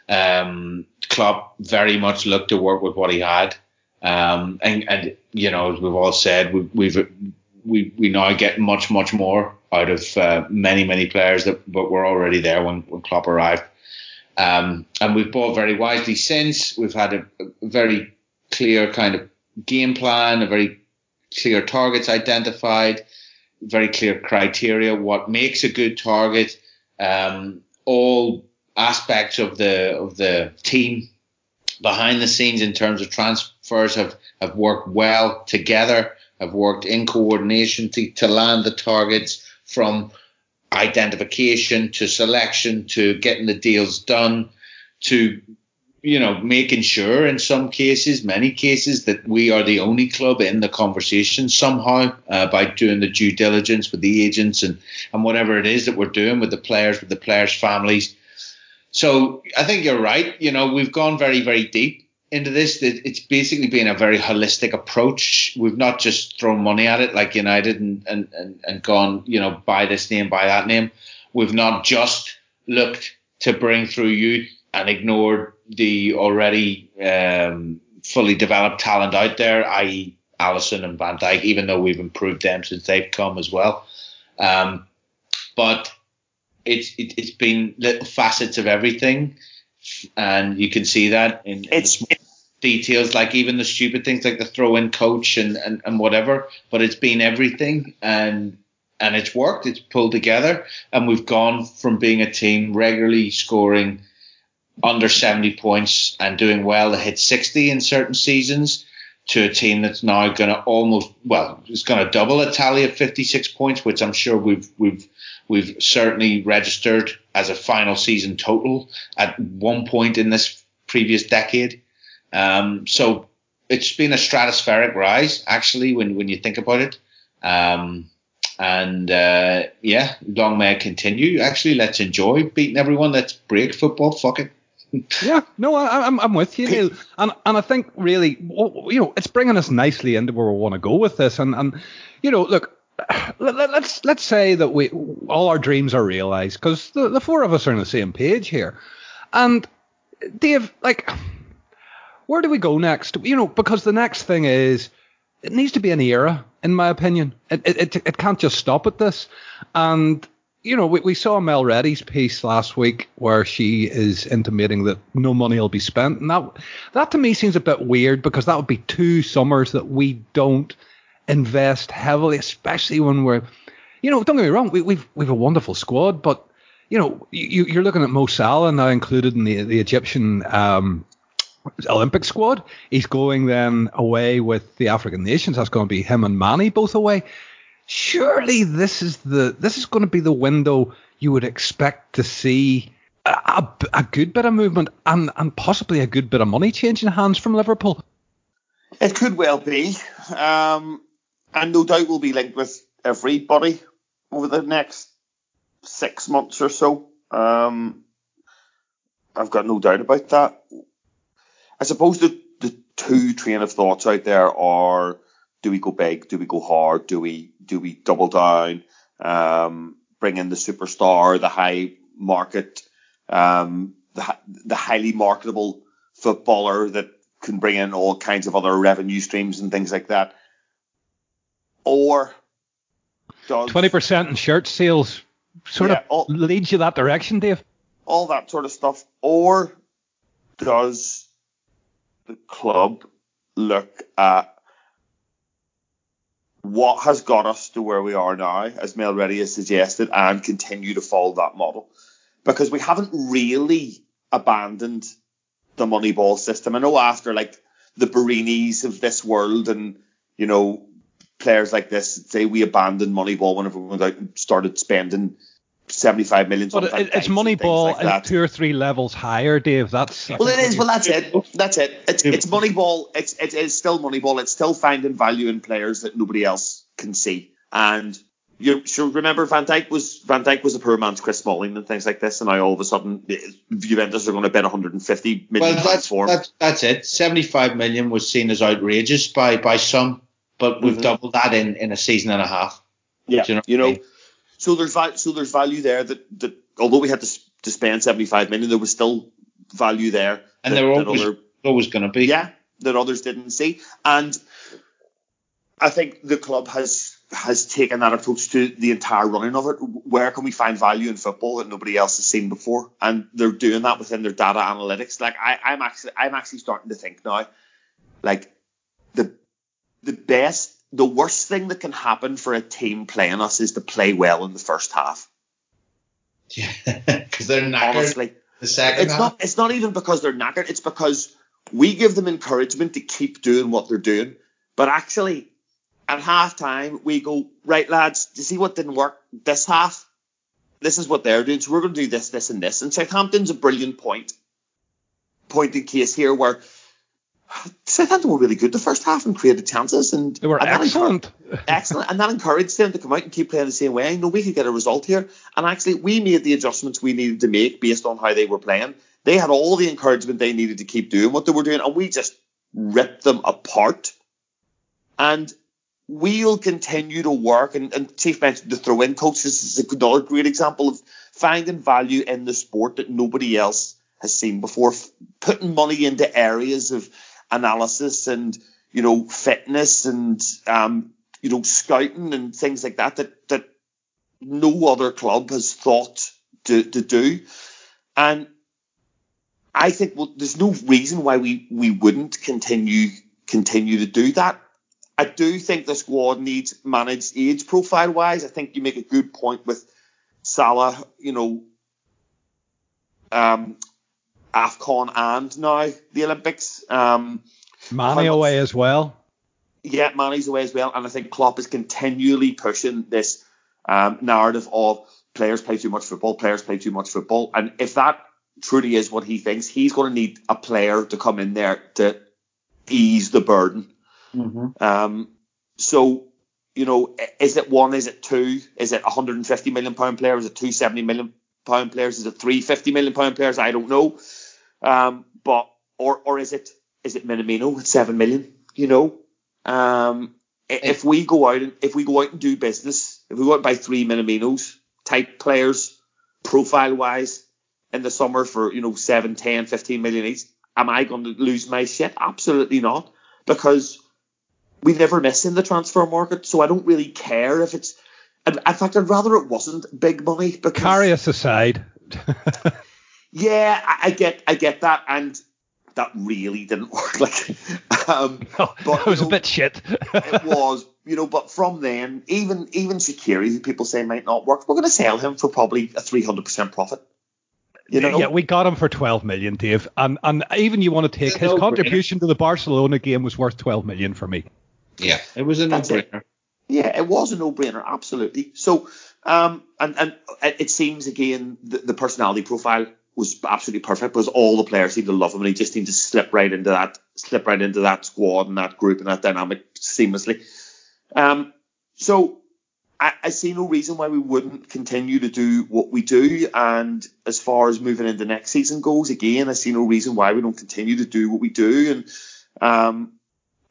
um, Klopp very much looked to work with what he had. Um, and, and you know, as we've all said, we, we've we we now get much much more out of uh, many many players that but were already there when when Klopp arrived. Um, and we've bought very wisely since. We've had a, a, very clear kind of game plan, a very clear targets identified, very clear criteria, what makes a good target, um, all aspects of the of the team behind the scenes in terms of transfers have, have worked well together have worked in coordination to, to land the targets from identification to selection to getting the deals done to you know making sure in some cases many cases that we are the only club in the conversation somehow uh, by doing the due diligence with the agents and and whatever it is that we're doing with the players with the players families so i think you're right you know we've gone very very deep into this. It's basically been a very holistic approach. We've not just thrown money at it like United and, and, and, and gone, you know, buy this name, buy that name. We've not just looked to bring through youth and ignored the already um, fully developed talent out there, i.e., Alisson and Van Dijk, even though we've improved them since they've come as well. Um, but it's it, has been little facets of everything and you can see that in, in it's, details, like even the stupid things like the throw-in coach and, and, and whatever. But it's been everything, and and it's worked. It's pulled together, and we've gone from being a team regularly scoring under 70 points and doing well to hit 60 in certain seasons to a team that's now going to almost well, it's going to double a tally of 56 points, which I'm sure we've we've we've certainly registered as a final season total at one point in this previous decade. Um, so it's been a stratospheric rise, actually, when when you think about it. Um, and uh, yeah, long may it continue. Actually, let's enjoy beating everyone. Let's break football. Fuck it. Yeah, no, I, am I'm with you, Neil. and and I think really, you know, it's bringing us nicely into where we want to go with this, and and you know, look, let, us let's, let's say that we all our dreams are realized because the, the four of us are on the same page here, and Dave, like, where do we go next? You know, because the next thing is it needs to be an era, in my opinion. It it it, it can't just stop at this, and you know, we, we saw Mel Reddy's piece last week where she is intimating that no money will be spent. And that, that to me seems a bit weird because that would be two summers that we don't invest heavily, especially when we're, you know, don't get me wrong, we, we've, we've a wonderful squad, but, you know, you, you're looking at Mo Salah now included in the, the Egyptian, um, Olympic squad. He's going then away with the African nations. That's going to be him and Mane both away surely this is the this is going to be the window you would expect to see a, a, good bit of movement and, and possibly a good bit of money changing hands from Liverpool. It could well be, um, and no doubt will be linked with everybody over the next six months or so. Um, I've got no doubt about that. I suppose the the two train of thoughts out there are: do we go big? Do we go hard? Do we do we double down, um, bring in the superstar, the high market, um, the, the highly marketable footballer that can bring in all kinds of other revenue streams and things like that? Or twenty percent in shirt sales sort yeah, of all, leads you that direction, Dave. All that sort of stuff. Or does the club look at what has got us to where we are now, as Mel Reddy has suggested, and continue to follow that model. Because we haven't really abandoned the money ball system. I know after like the Borinis of this world and, you know, players like this say we abandoned Moneyball when everyone went out and started spending 75 million. But it, it's Moneyball like two or three levels higher, Dave. That's well, it is. Well, that's it. That's it. It's, it's Moneyball. It's, it is still Moneyball. It's still finding value in players that nobody else can see. And you should remember Van Dijk was Van Dijk was a poor man's Chris Smalling and things like this, and now all of a sudden Juventus are going to bet 150 million well, that's, for him. That's, that's it. 75 million was seen as outrageous by by some, but we've mm-hmm. doubled that in in a season and a half. Yeah, you know. You know so there's so there's value there that, that although we had to, to spend 75 million, there was still value there. And that, there always, other, always going to be. Yeah, that others didn't see. And I think the club has has taken that approach to the entire running of it. Where can we find value in football that nobody else has seen before? And they're doing that within their data analytics. Like I, I'm actually I'm actually starting to think now, like the the best the worst thing that can happen for a team playing us is to play well in the first half. Yeah, because they're knackered. Honestly, the second it's half. not. It's not even because they're knackered. It's because we give them encouragement to keep doing what they're doing. But actually, at half time, we go right, lads. You see what didn't work this half? This is what they're doing. So we're going to do this, this, and this. And Southampton's a brilliant point, point in case here where Southampton were really good the first half and created chances, and they were and excellent. excellent, and that encouraged them to come out and keep playing the same way. I know we could get a result here, and actually we made the adjustments we needed to make based on how they were playing. They had all the encouragement they needed to keep doing what they were doing, and we just ripped them apart. And we'll continue to work. And, and Chief mentioned the throw-in coach. This is another great example of finding value in the sport that nobody else has seen before, putting money into areas of analysis and you know fitness and um, you know scouting and things like that that that no other club has thought to, to do. And I think well, there's no reason why we, we wouldn't continue continue to do that. I do think the squad needs managed age profile wise. I think you make a good point with Salah. You know, um, AFCON and now the Olympics. Um, Mane away as well. Yeah, Mane's away as well, and I think Klopp is continually pushing this um, narrative of players play too much football, players play too much football, and if that truly is what he thinks, he's going to need a player to come in there to ease the burden. Mm-hmm. Um, so, you know, is it one? Is it two? Is it 150 million pound player? Is it two 70 million pound players? Is it three 50 million pound players? I don't know. Um, but or or is it is it Minamino at seven million? You know, um, if we go out and if we go out and do business, if we go out and buy three Minaminos type players, profile wise, in the summer for you know 7, 10, 15 million each, am I going to lose my shit? Absolutely not, because we never miss in the transfer market, so I don't really care if it's. In fact, I'd rather it wasn't big money because Karius aside. yeah, I, I get, I get that, and that really didn't work. Like, um, no, but, that was you know, a bit shit. it was, you know. But from then, even even Shaqiri, who people say might not work, we're going to sell him for probably a three hundred percent profit. You know, yeah, we got him for 12 million, Dave, and and even you want to take his no contribution to the Barcelona game was worth 12 million for me. Yeah, it was a no-brainer. Yeah, it was a no-brainer, absolutely. So, um, and and it seems again the, the personality profile was absolutely perfect because all the players seemed to love him, and he just seemed to slip right into that, slip right into that squad and that group and that dynamic seamlessly. Um, so I, I see no reason why we wouldn't continue to do what we do. And as far as moving into next season goes, again, I see no reason why we don't continue to do what we do. And um,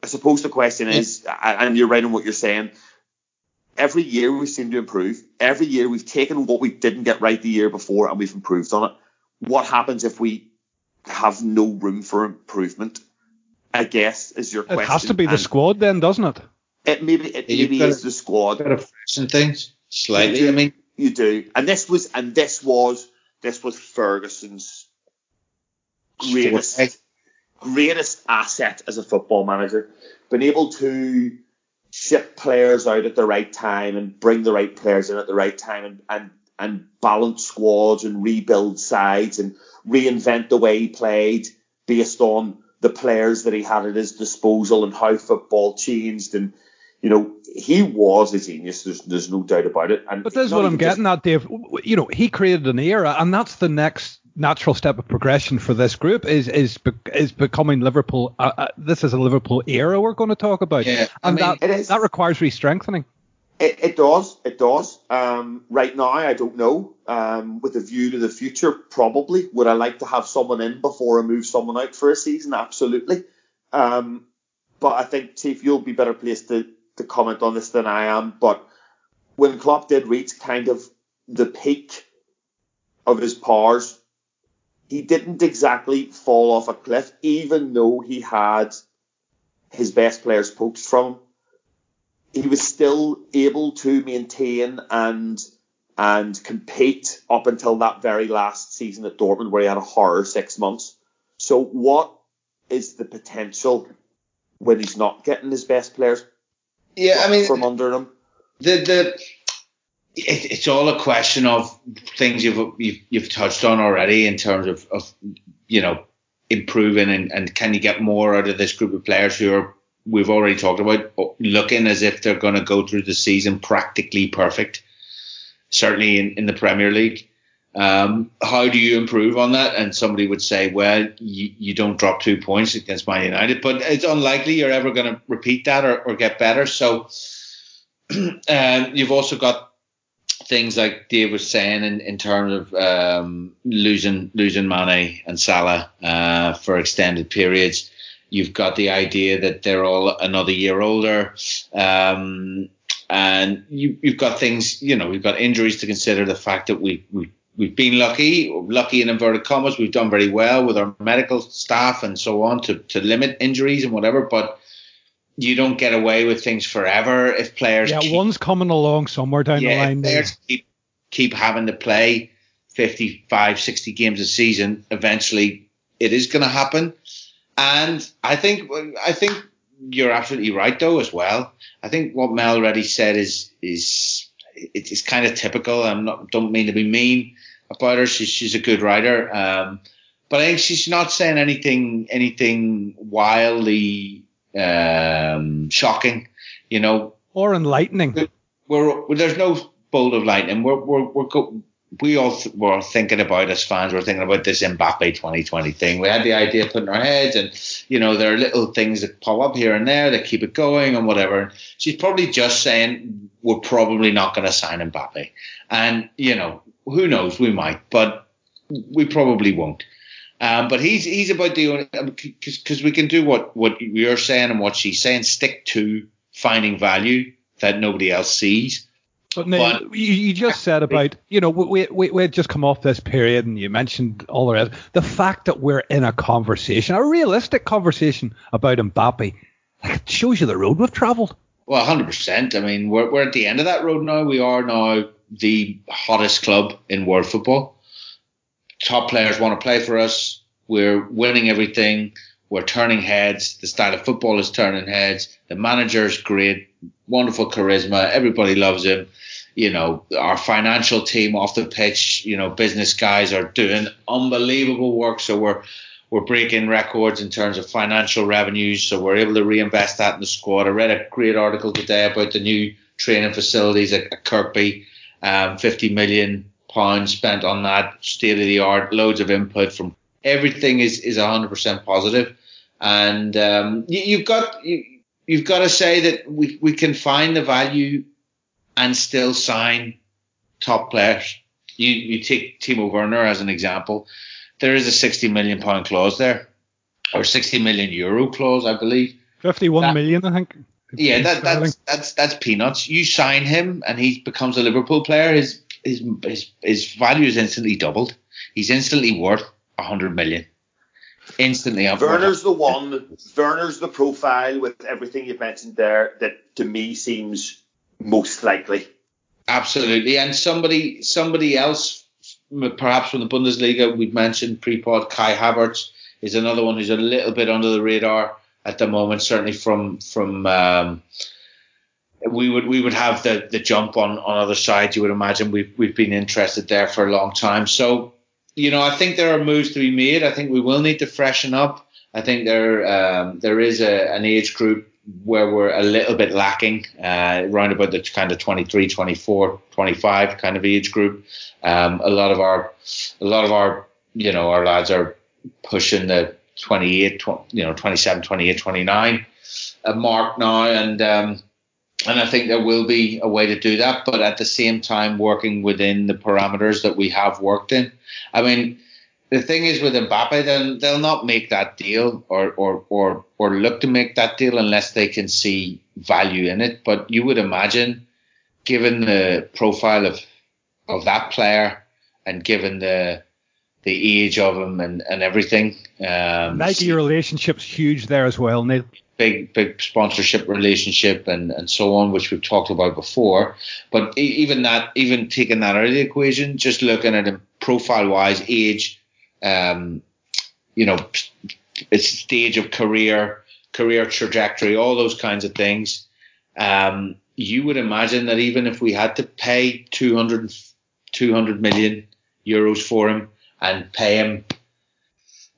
I suppose the question is, and you're right in what you're saying. Every year we seem to improve. Every year we've taken what we didn't get right the year before and we've improved on it. What happens if we have no room for improvement? I guess is your question. It has to be the And squad then, doesn't it? It maybe it Yeah, maybe got is the squad. Got to freshen things slightly. I mean, You do, and this was and this was this was Ferguson's greatest Forte. greatest asset as a football manager, being able to ship players out at the right time and bring the right players in at the right time and and, and balance squads and rebuild sides and reinvent the way he played based on the players that he had at his disposal and how football changed and you know he was a genius. There's there's no doubt about it. And But this is what I'm even just- getting at, Dave. You know, he created an era, and that's the next natural step of progression for this group is is is becoming Liverpool. Uh, uh, this is a Liverpool era we're going to talk about, Yeah, I and mean, that it is. that requires re-strengthening. It, it does. It does. Um, right now, I don't know. Um, with a view to the future, probably. Would I like to have someone in before I move someone out for a season? Absolutely. Um, but I think, Chief, you'll be better placed to, to comment on this than I am. But when Klopp did reach kind of the peak of his powers, he didn't exactly fall off a cliff, even though he had his best players poached from him he was still able to maintain and and compete up until that very last season at Dortmund where he had a horror six months. So what is the potential when he's not getting his best players yeah, I mean, from under him? the the it, it's all a question of things you've, you've you've touched on already in terms of, of you know improving and, and can you get more out of this group of players who are we've already talked about looking as if they're going to go through the season practically perfect certainly in, in the Premier League. Um, how do you improve on that? And somebody would say well you, you don't drop two points against Man United but it's unlikely you're ever going to repeat that or, or get better. So um, you've also got things like Dave was saying in, in terms of um, losing losing Mane and Salah uh, for extended periods. You've got the idea that they're all another year older, um, and you, you've got things. You know, we've got injuries to consider. The fact that we we we've been lucky, lucky in inverted commas. We've done very well with our medical staff and so on to to limit injuries and whatever, but you don't get away with things forever if players Yeah, keep, one's coming along somewhere down the line. players keep keep having to play 55 60 games a season eventually it is going to happen and i think i think you're absolutely right though as well. I think what mel Reddy said is is it is kind of typical. I'm not don't mean to be mean about her. She's, she's a good writer. Um but I think she's not saying anything anything wildly um, shocking, you know, or enlightening. We're, we're there's no bolt of lightning. We're we're we're go, we all th- were thinking about as fans. We're thinking about this Mbappe 2020 thing. We had the idea put in our heads, and you know there are little things that pop up here and there that keep it going and whatever. She's probably just saying we're probably not going to sign Mbappe, and you know who knows, we might, but we probably won't. Um, but he's he's about the only cause, because we can do what what you're saying and what she's saying. Stick to finding value that nobody else sees. But, Neil, but you, you, just said about you know we, we we had just come off this period and you mentioned all the rest. The fact that we're in a conversation, a realistic conversation about Mbappe, like it shows you the road we've travelled. Well, hundred percent. I mean, we're we're at the end of that road now. We are now the hottest club in world football top players want to play for us. We're winning everything. We're turning heads. The style of football is turning heads. The manager is great, wonderful charisma. Everybody loves him. You know, our financial team off the pitch, you know, business guys are doing unbelievable work. So we're we're breaking records in terms of financial revenues. So we're able to reinvest that in the squad. I read a great article today about the new training facilities at, at Kirkby, um, 50 million pounds spent on that, state of the art, loads of input from everything is is hundred percent positive. positive, and um, you, have got you, you've got to say that we we can find the value and still sign top players. You you take Timo Werner as an example. There is a sixty million pound clause there, or sixty million euro clause, I believe. Fifty-one that, million, I think. Yeah, that, that's that's that's peanuts. You sign him, and he becomes a Liverpool player. His his his his value is instantly doubled. He's instantly worth hundred million. Instantly. Werner's the one. Werner's the profile with everything you've mentioned there that to me seems most likely. Absolutely, and somebody somebody else, perhaps from the Bundesliga, we've mentioned pre-pod Kai Havertz is another one who's a little bit under the radar at the moment. Certainly from from um, we would we would have the the jump on on other sides. You would imagine we've we've been interested there for a long time. So you know, I think there are moves to be made. I think we will need to freshen up. I think there um, there is a, an age group where we're a little bit lacking, uh, around about the kind of 23, 24, 25 kind of age group. Um, a lot of our a lot of our you know our lads are pushing the 28, 20, you know 27, 28, 29 uh, mark now, and um, and I think there will be a way to do that, but at the same time working within the parameters that we have worked in. I mean, the thing is with Mbappe, they'll, they'll not make that deal or, or, or, or look to make that deal unless they can see value in it. But you would imagine, given the profile of, of that player and given the, the age of him and, and everything. Um, Nike relationship's huge there as well, Neil big big sponsorship relationship and and so on, which we've talked about before. But even that, even taking that out of the equation, just looking at him profile wise, age, um, you know, its stage of career, career trajectory, all those kinds of things. Um, you would imagine that even if we had to pay 200, 200 million euros for him and pay him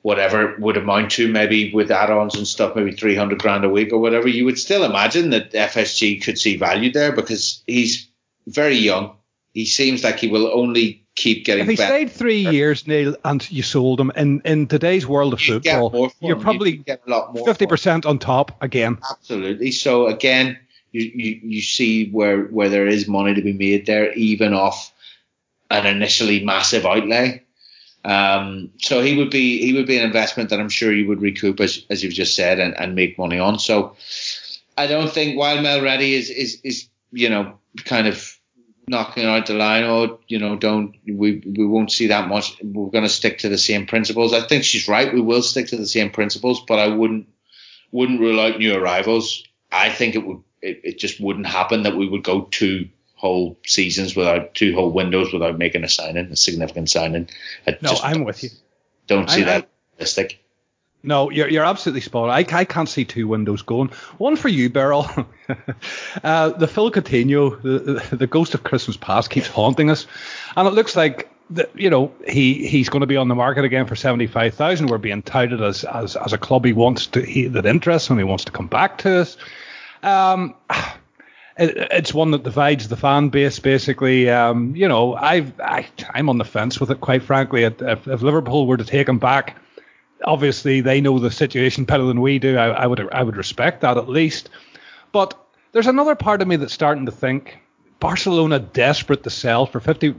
whatever would amount to maybe with add-ons and stuff, maybe 300 grand a week or whatever, you would still imagine that FSG could see value there because he's very young. He seems like he will only keep getting If he better. stayed three years, Neil, and you sold him in, in today's world of you football, you're him. probably you get a lot more 50% on top again. Absolutely. So again, you, you, you see where, where there is money to be made there, even off an initially massive outlay. Um, so he would be he would be an investment that I'm sure you would recoup as as you've just said and, and make money on. So I don't think while Mel Reddy is is is you know kind of knocking out the line, oh you know don't we we won't see that much. We're going to stick to the same principles. I think she's right. We will stick to the same principles, but I wouldn't wouldn't rule out new arrivals. I think it would it, it just wouldn't happen that we would go two whole seasons without two whole windows without making a signing, a significant signing. I no, I'm with you. Don't see I, that realistic. No, you're you're absolutely spot on. I, I can't see two windows going. One for you, Beryl. uh, the Phil Coutinho, the, the, the ghost of Christmas past, keeps haunting us, and it looks like that you know he he's going to be on the market again for seventy five thousand. We're being touted as, as as a club he wants to he, that interests him. He wants to come back to us. Um, it, it's one that divides the fan base basically. Um, you know, I've I, I'm on the fence with it quite frankly. If, if Liverpool were to take him back, obviously they know the situation better than we do. I, I would I would respect that at least. But there's another part of me that's starting to think Barcelona desperate to sell for 50,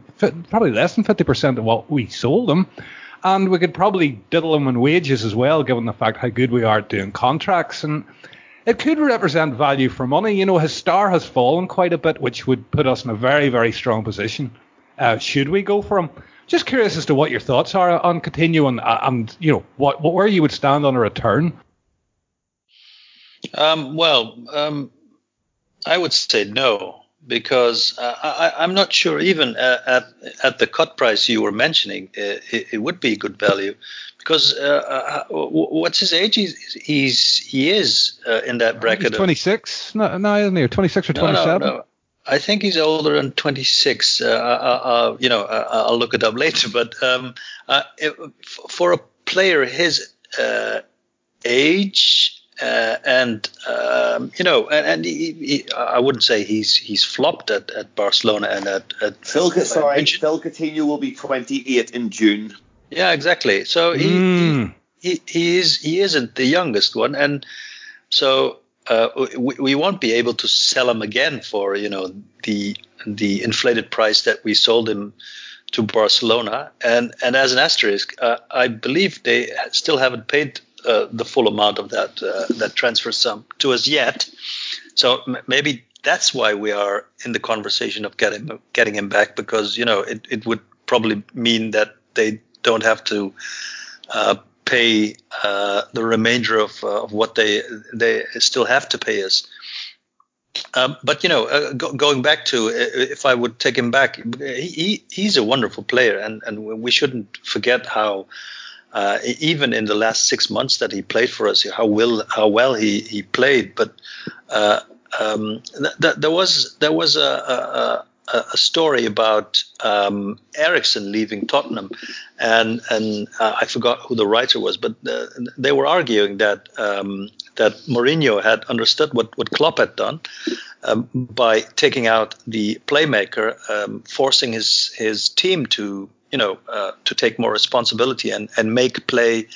probably less than 50% of what we sold them. And we could probably diddle them in wages as well, given the fact how good we are at doing contracts. And it could represent value for money. You know, his star has fallen quite a bit, which would put us in a very, very strong position. Uh, should we go for him? Just curious as to what your thoughts are on Coutinho and, uh, and you know, what, what where you would stand on a return. Um, well, um, I would say no because uh, I, am not sure even at at the cut price you were mentioning, uh, it, it, would be good value. Because uh, uh what's his age? He's, he's he is uh, in that bracket. He's 26. No, no, isn't he? 26 or 27? No, no, no. I think he's older than 26. Uh, you know, I'll look it up later. But um, it, for a player his age uh, and um, you know, and, and he, he, I wouldn't say he's he's flopped at, at Barcelona and at, at Phil. Sorry, Phil Coutinho will be 28 in June. Yeah, exactly. So he, mm. he, he, he is he isn't the youngest one, and so uh, we, we won't be able to sell them again for you know the the inflated price that we sold them to Barcelona. And and as an asterisk, uh, I believe they still haven't paid uh, the full amount of that uh, that transfer sum to us yet. So m- maybe that's why we are in the conversation of getting getting him back because you know it, it would probably mean that they don't have to uh, pay uh, the remainder of, uh, of what they they still have to pay us. Um, but you know, uh, go, going back to if I would take him back, he, he's a wonderful player, and, and we shouldn't forget how uh, even in the last six months that he played for us, how well how well he, he played. But uh, um, th- th- there was there was a, a, a story about um, Eriksen leaving Tottenham, and and uh, I forgot who the writer was, but uh, they were arguing that um, that Mourinho had understood what what Klopp had done. Um, by taking out the playmaker, um, forcing his his team to you know uh, to take more responsibility and and make play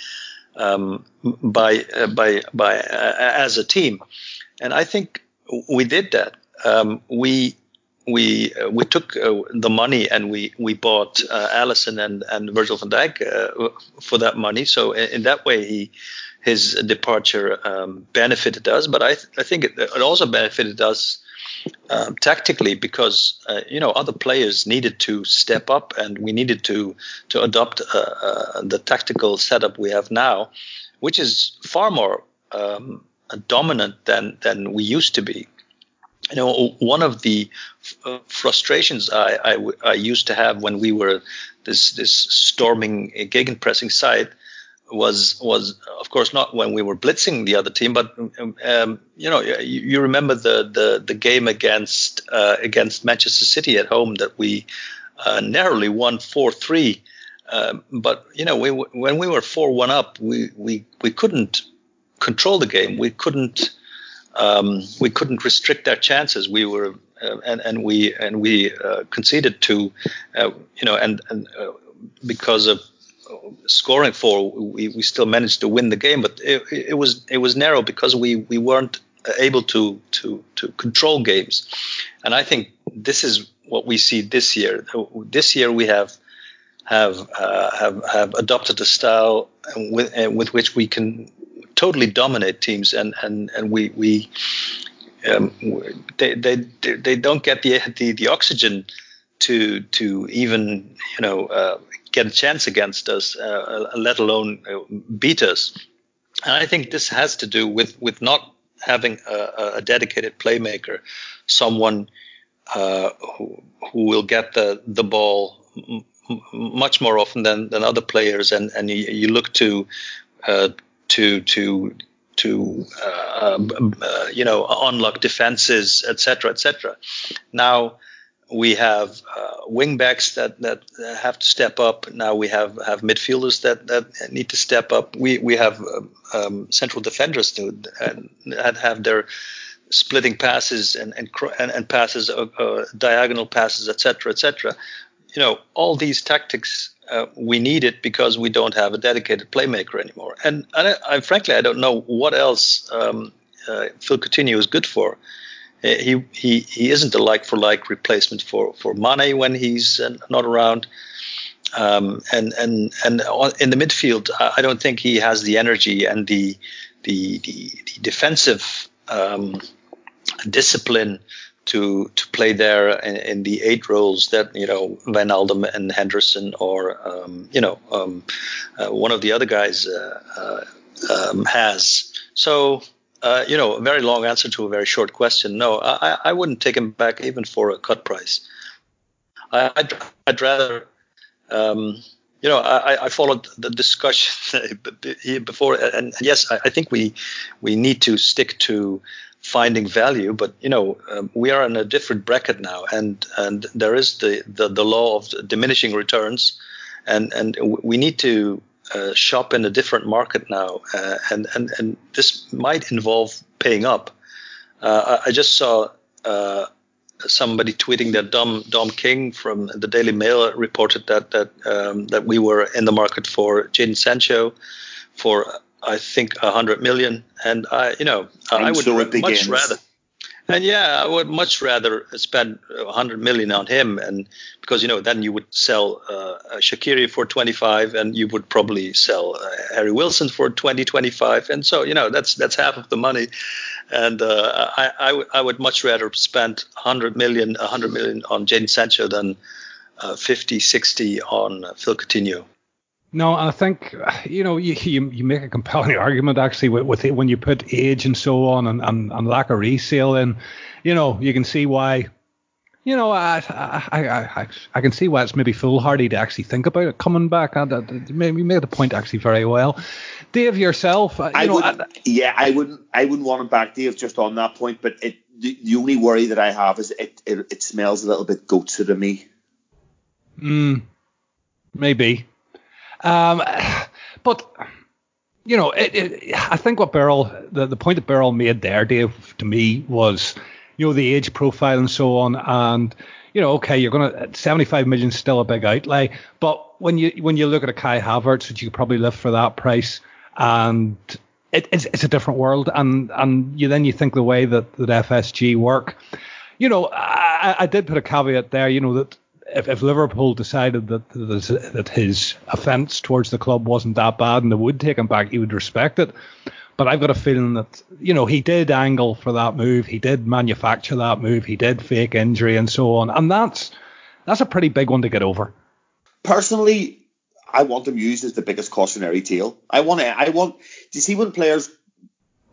um, by uh, by by uh, as a team. And I think we did that. Um, we we uh, we took uh, the money and we we bought uh, Alisson and and Virgil van Dijk uh, for that money. So in, in, that way, he his departure um, benefited us. But I th- I think it, it, also benefited us um, tactically because uh, you know other players needed to step up and we needed to to adopt uh, the tactical setup we have now, which is far more um, dominant than than we used to be. You know, one of the frustrations I used to have when we were this this storming pressing side was was of course not when we were blitzing the other team, but um, you know you, you, remember the the, the game against uh, against Manchester City at home that we uh, narrowly won four three. Uh, but you know we, when we were four one up, we, we we couldn't control the game. We couldn't um, we couldn't restrict our chances. We were uh, and and we and we uh, conceded to uh, you know and and because of scoring for, we, we still managed to win the game, but it, it was it was narrow because we we weren't able to to to control games, and I think this is what we see this year. This year we have have uh, have have adopted a style with with which we can totally dominate teams, and and and we we um, they, they they don't get the the, the oxygen to to even you know uh, get a chance against us, uh, let alone uh, beat us. And I think this has to do with with not having a, a dedicated playmaker, someone uh, who, who will get the the ball m- much more often than, than other players, and and you, you look to uh, to to to uh, uh, you know unlock defenses, etc., etc. Now we have uh, wing backs that, that have to step up. Now we have, have midfielders that, that need to step up. We we have um, um central defenders to that have their splitting passes and and and, and passes, uh, uh, diagonal passes, etc., etc. You know, all these tactics uh, we need it because we don't have a dedicated playmaker anymore. And, and I, I, frankly, I don't know what else um, uh, Phil Coutinho is good for. Uh, he he he isn't a like for like replacement for for Mane when he's uh, not around. Um, and and and in the midfield, I don't think he has the energy and the the the, the defensive um, discipline to to play there in, in, the eight roles that you know Wijnaldum and Henderson or um, you know um, uh, one of the other guys uh, uh, um, has. So uh, you know, a very long answer to a very short question. No, I, I wouldn't take him back even for a cut price. I, would I'd rather. Um, you know, I, I, followed the discussion before, and yes, I, I think we we need to stick to finding value. But you know, um, we are in a different bracket now, and and there is the the, the law of diminishing returns, and and we need to uh, shop in a different market now, uh, and and and this might involve paying up. Uh, I, I, just saw. Uh, somebody tweeting that Dom Dom King from the Daily Mail reported that that um, that we were in the market for Jadon Sancho for I think a hundred million, and I, you know, and I would so much rather. And yeah, I would much rather spend a hundred million on him, and because you know, then you would sell uh, Shaqiri for twenty-five, and you would probably sell uh, Harry Wilson for 20, 25. and so you know, that's that's half of the money, and uh, I, I, w- I would much rather spend hundred million, a hundred million on Jadon Sancho than uh, 50, 60 on Phil Coutinho. No, I think you know you, you, you make a compelling argument actually with, with it when you put age and so on and, and, and lack of resale in. You know, you can see why. You know, I I, I, I can see why it's maybe foolhardy to actually think about it coming back. And you made the point actually very well, Dave. Yourself, uh, you I know, would, I, yeah, I wouldn't, I wouldn't want him back, Dave, just on that point. But it, the, the only worry that I have is it, it, it smells a little bit goatsy to me. Hmm, maybe. Um, but you know, it, it, I think what Beryl, the, the point that Beryl made there, Dave, to me was, you know, the age profile and so on, and you know, okay, you're gonna 75 million is still a big outlay, but when you when you look at a Kai Havertz, which you could probably live for that price, and it, it's it's a different world, and and you then you think the way that that FSG work, you know, I, I did put a caveat there, you know, that if, if Liverpool decided that that his offence towards the club wasn't that bad and they would take him back, he would respect it. But I've got a feeling that you know he did angle for that move, he did manufacture that move, he did fake injury and so on, and that's that's a pretty big one to get over. Personally, I want him used as the biggest cautionary tale. I want I want. Do you see when players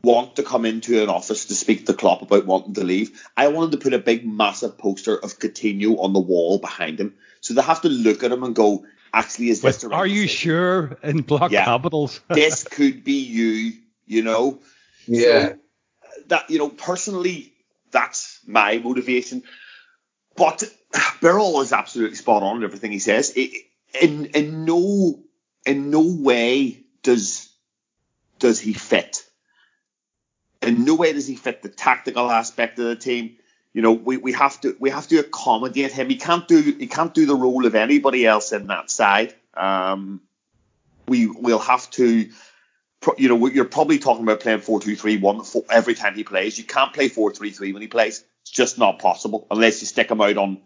want to come into an office to speak to Klopp about wanting to leave, I wanted to put a big, massive poster of Coutinho on the wall behind him. So they have to look at him and go, actually, is this Are you sure in block yeah, capitals? this could be you, you know? Yeah. So that, you know, personally, that's my motivation. But Beryl is absolutely spot on in everything he says. In, in no, in no way does, does he fit in no way does he fit the tactical aspect of the team. You know, we, we have to we have to accommodate him. He can't do he can't do the role of anybody else in that side. Um, we will have to, you know, you're probably talking about playing 4-2-3-1 every time he plays. You can't play four three three when he plays. It's just not possible unless you stick him out on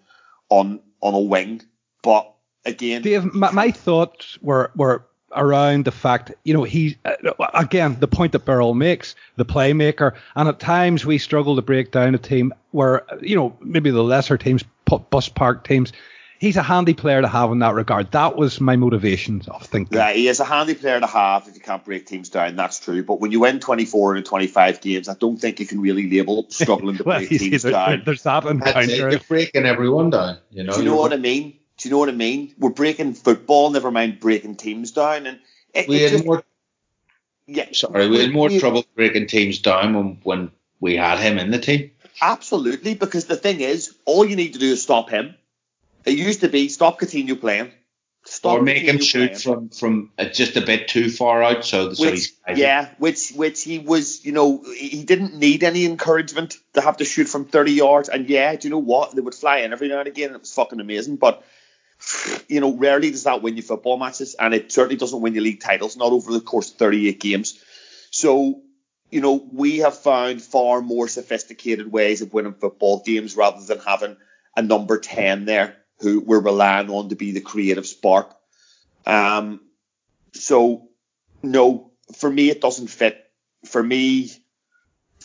on on a wing. But again, Dave, my, my thoughts were were around the fact, you know, he uh, again the point that Beryl makes, the playmaker, and at times we struggle to break down a team where you know maybe the lesser teams, bus park teams. He's a handy player to have in that regard. That was my motivation of thinking. Yeah, he is a handy player to have if you can't break teams down. That's true. But when you win 24 and 25 games, I don't think you can really label struggling to well, break teams there, down. There's that encounter. You're breaking everyone down. You know. Do you know what I mean? Do you know what I mean? We're breaking football, never mind breaking teams down. And it, we it had just, more. Yeah, sorry, we had more we, trouble breaking teams down when when we had him in the team. Absolutely, because the thing is, all you need to do is stop him. It used to be stop Coutinho playing, stop or make him shoot playing. from from uh, just a bit too far out, so, so which, he's yeah, which which he was, you know, he he didn't need any encouragement to have to shoot from 30 yards. And yeah, do you know what? They would fly in every now and again, and it was fucking amazing. But you know, rarely does that win you football matches, and it certainly doesn't win you league titles, not over the course of 38 games. So, you know, we have found far more sophisticated ways of winning football games rather than having a number 10 there who we're relying on to be the creative spark. Um, so, no, for me, it doesn't fit. For me,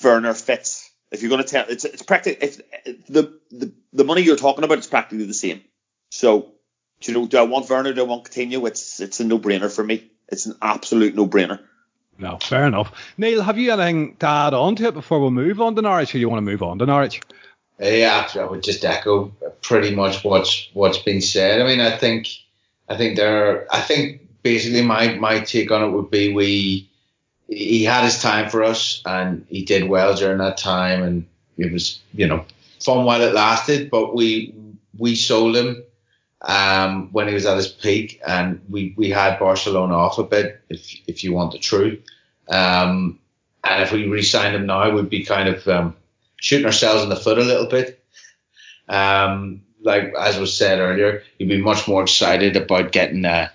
Werner fits. If you're going to tell, it's it's practically if the, the the money you're talking about is practically the same. So, do you know, do I want Werner? Do I want Coutinho? It's it's a no brainer for me. It's an absolute no brainer. No, fair enough. Neil, have you anything to add on to it before we move on to Norwich, or you want to move on to Norwich? Yeah, I would just echo pretty much what's what's been said. I mean, I think I think there. I think basically my my take on it would be we he had his time for us and he did well during that time and it was you know fun while it lasted. But we we sold him um, when he was at his peak and we we had Barcelona off a bit if if you want the truth. Um, and if we re-signed him now, we'd be kind of um, shooting ourselves in the foot a little bit. Um, like as was said earlier, you'd be much more excited about getting a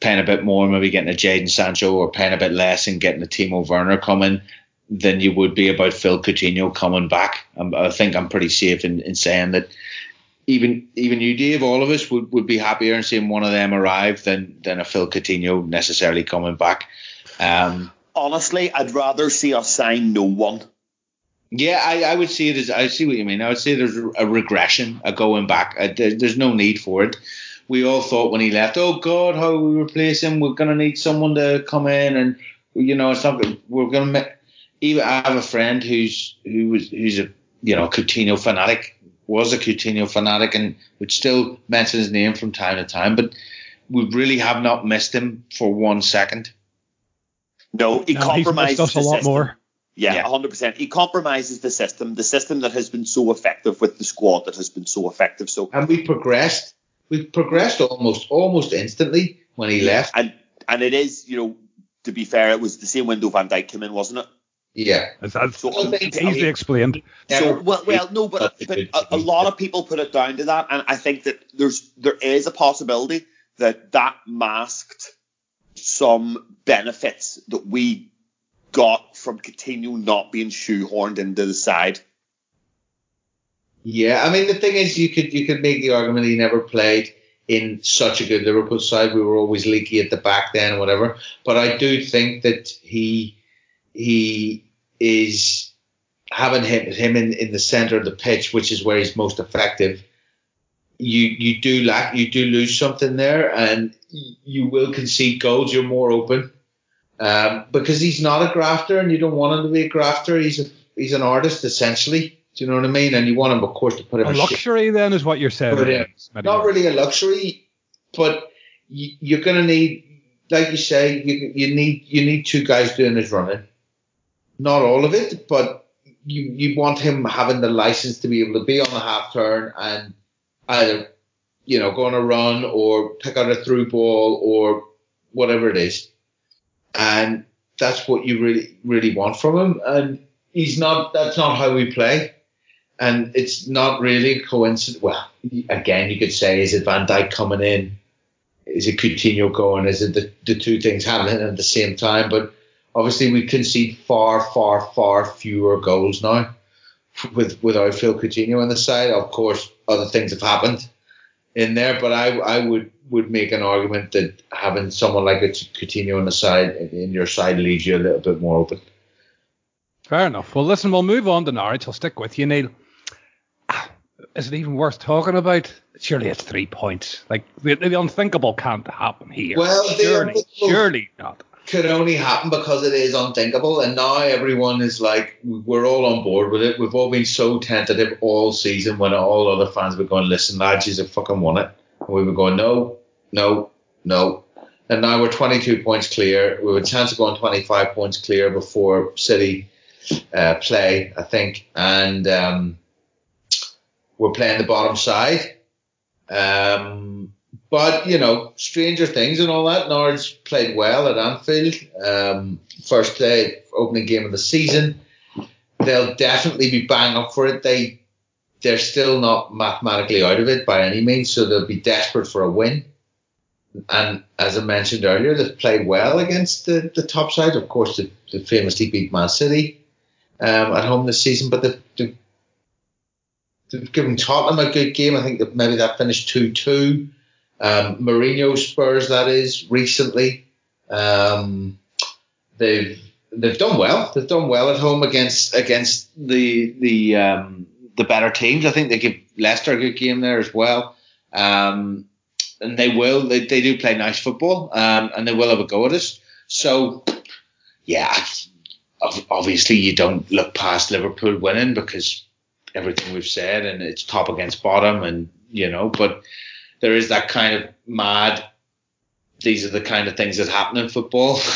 paying a bit more, maybe getting a Jadon Sancho, or paying a bit less and getting a Timo Werner coming than you would be about Phil Coutinho coming back. Um, I think I'm pretty safe in, in saying that even even you, Dave, all of us would, would be happier in seeing one of them arrive than than a Phil Coutinho necessarily coming back. Um, Honestly, I'd rather see us sign no one. Yeah, I, I would see it as I see what you mean. I would say there's a regression, a going back. Uh, there, there's no need for it. We all thought when he left, oh God, how we replace him? We're gonna need someone to come in, and you know, it's not. We're gonna. Make, even I have a friend who's who was who's a you know Coutinho fanatic, was a Coutinho fanatic, and would still mention his name from time to time, but we really have not missed him for one second. No, he No, he's compromises us a lot system. more. Yeah, Yeah. hundred percent. He compromises the system, the system that has been so effective with the squad that has been so effective. So And we progressed. We progressed almost almost instantly when he left. and and it is, you know, to be fair, it was the same window Van Dijk came in, wasn't it? Yeah. That's, that's So I think- easily explained. So well, well, no, but, a but a, a lot of people put it down to that, and I think that there's there is a possibility that that masked some benefits that we got from Coutinho not being shoehorned into the side. Yeah, I mean the thing is, you could you could make the argument he never played in such a good Liverpool side. We were always leaky at the back then, or whatever. But I do think that he he is having him him in, in the center of the pitch, which is where he's most effective. You you do lack you do lose something there, and you will concede goals. You're more open um, because he's not a grafter, and you don't want him to be a grafter. He's a he's an artist essentially. Do you know what I mean? And you want him, of course, to put him A shape. luxury then is what you're saying. But, uh, not really a luxury, but you, you're going to need, like you say, you, you need you need two guys doing his running. Not all of it, but you you want him having the license to be able to be on the half turn and either you know go on a run or pick out a through ball or whatever it is, and that's what you really really want from him. And he's not. That's not how we play and it's not really a coincidence. Well, again, you could say, is it Van Dijk coming in? Is it Coutinho going? Is it the, the two things happening at the same time? But obviously, we concede far, far, far fewer goals now with without Phil Coutinho on the side. Of course, other things have happened in there, but I I would would make an argument that having someone like a Coutinho on the side in your side leaves you a little bit more open. Fair enough. Well, listen, we'll move on to Norwich. I'll stick with you, Neil. Ah, Is it even worth talking about? Surely it's three points. Like the, the unthinkable can't happen here. Well, surely, surely not. Could only happen because it is unthinkable. And now everyone is like, we're all on board with it. We've all been so tentative all season when all other fans were going, listen, lads, you have fucking won it. And we were going, no, no, no. And now we're 22 points clear. We have a chance of going 25 points clear before City uh, play, I think, and um, we're playing the bottom side. Um, but you know, stranger things and all that. Norwich played well at Anfield. Um, first day, opening game of the season. They'll definitely be bang up for it. They they're still not mathematically out of it by any means, so they'll be desperate for a win. And as I mentioned earlier, they've played well against the, the top side. Of course, they, they famously beat Man City um, at home this season, but they've, they've, they've, given Tottenham a good game. I think that maybe that finished 2 2. Um, Mourinho Spurs, that is, recently. Um, they've they've done well. They've done well at home against against the the um, the better teams. I think they give Leicester a good game there as well. Um, and they will. They, they do play nice football, um, and they will have a go at us. So, yeah, obviously you don't look past Liverpool winning because everything we've said, and it's top against bottom, and you know, but there is that kind of mad. These are the kind of things that happen in football.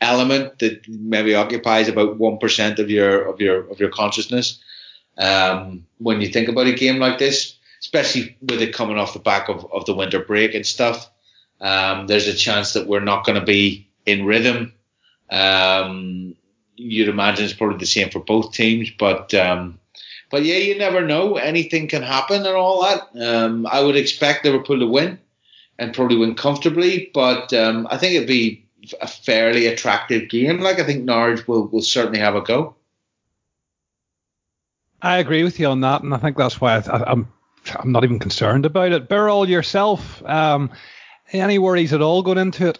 element that maybe occupies about one percent of your of your of your consciousness um, when you think about a game like this especially with it coming off the back of, of the winter break and stuff. Um, there's a chance that we're not going to be in rhythm. Um, you'd imagine it's probably the same for both teams, but um, but yeah, you never know. Anything can happen and all that. Um, I would expect Liverpool to win and probably win comfortably, but um, I think it'd be a fairly attractive game. Like I think Norwich will will certainly have a go. I agree with you on that, and I think that's why I, am I'm not even concerned about it. Burrell yourself, um, any worries at all going into it?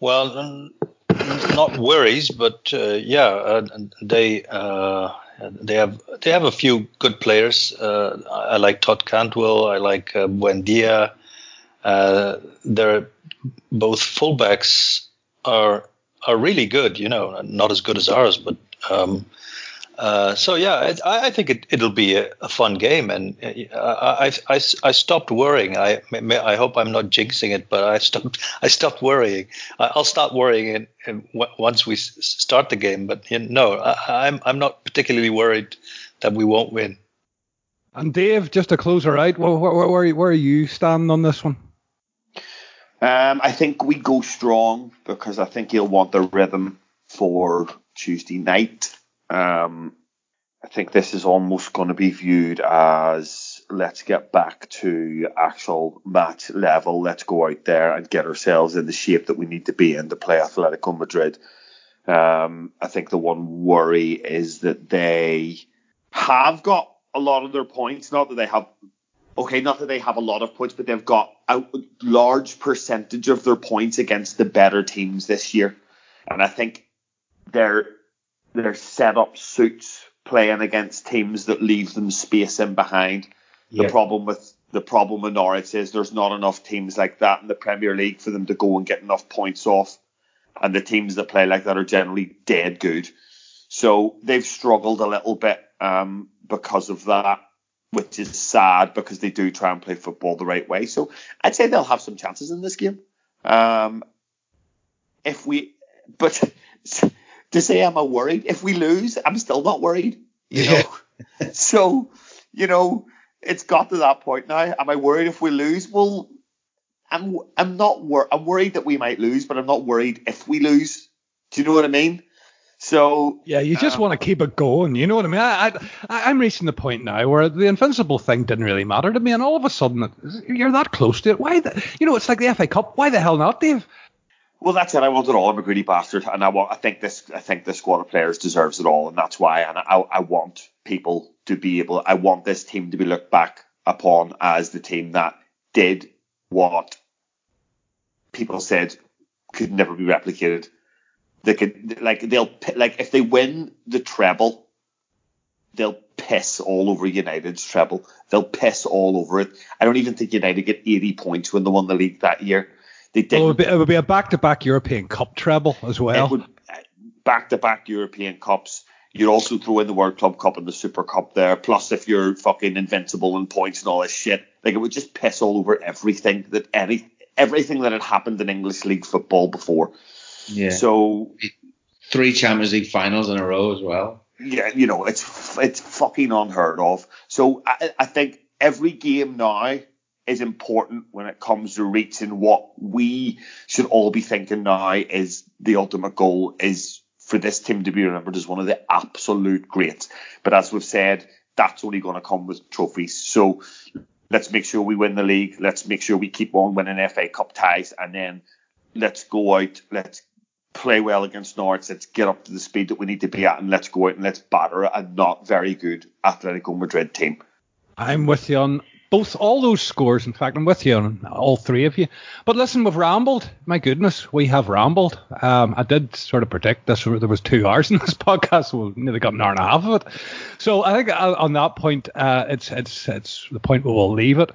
Well, not worries, but uh, yeah, uh, they uh, they have they have a few good players. Uh, I like Todd Cantwell. I like uh, Buendia. Uh, they're both fullbacks are are really good. You know, not as good as ours, but um, uh, so yeah, I, I think it, will be a, a, fun game, and uh, I, I, I, stopped worrying. I, I hope I'm not jinxing it, but I stopped I stopped worrying. I'll start worrying in, in, once we start the game. But you no, I, I'm I'm not particularly worried that we won't win. And Dave, just to close her out, where, where, where, where are you standing on this one? Um, I think we go strong because I think he'll want the rhythm for Tuesday night. Um, I think this is almost going to be viewed as let's get back to actual match level. Let's go out there and get ourselves in the shape that we need to be in to play Atletico Madrid. Um, I think the one worry is that they have got a lot of their points. Not that they have, okay, not that they have a lot of points, but they've got a large percentage of their points against the better teams this year. And I think they're their setup suits playing against teams that leave them space in behind. Yeah. The problem with the problem with Norwich is there's not enough teams like that in the Premier League for them to go and get enough points off. And the teams that play like that are generally dead good. So they've struggled a little bit um, because of that, which is sad because they do try and play football the right way. So I'd say they'll have some chances in this game. Um, if we, but to say am I worried? If we lose, I'm still not worried. You yeah. know? so, you know, it's got to that point now. Am I worried if we lose? Well, I'm I'm not wor- I'm worried that we might lose, but I'm not worried if we lose. Do you know what I mean? So yeah, you just uh, want to keep it going. You know what I mean? I, I I'm reaching the point now where the invincible thing didn't really matter to me, and all of a sudden you're that close to it. Why? The, you know, it's like the FA Cup. Why the hell not, Dave? Well, that's it. I want it all. I'm a greedy bastard, and I want. I think this. I think this squad of players deserves it all, and that's why. And I, I want people to be able. I want this team to be looked back upon as the team that did what people said could never be replicated. They could like they'll like if they win the treble, they'll piss all over United's treble. They'll piss all over it. I don't even think United get 80 points when they won the league that year. They did. Well, it, would be, it would be a back-to-back European Cup treble as well. back-to-back European Cups. You'd also throw in the World Club Cup and the Super Cup there. Plus, if you're fucking invincible in points and all this shit, like it would just piss all over everything that any everything that had happened in English league football before. Yeah. So three Champions League finals in a row as well. Yeah, you know, it's it's fucking unheard of. So I, I think every game now is important when it comes to reaching what we should all be thinking now is the ultimate goal is for this team to be remembered as one of the absolute greats. But as we've said, that's only going to come with trophies. So let's make sure we win the league. Let's make sure we keep on winning FA Cup ties, and then let's go out. Let's play well against Norwich. Let's get up to the speed that we need to be at, and let's go out and let's batter a not very good Atletico Madrid team. I'm with you on both all those scores. In fact, I'm with you on all three of you. But listen, we've rambled. My goodness, we have rambled. Um, I did sort of predict this. There was two hours in this podcast. We nearly got an hour and a half of it. So I think uh, on that point, uh, it's it's it's the point where we will leave it.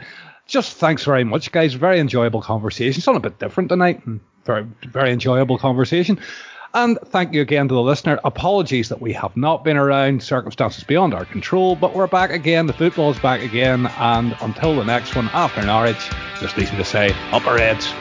Just thanks very much, guys. Very enjoyable conversation. Something a bit different tonight. Very very enjoyable conversation. And thank you again to the listener. Apologies that we have not been around, circumstances beyond our control, but we're back again. The football's back again. And until the next one, after Norwich, just leaves me to say, up our heads.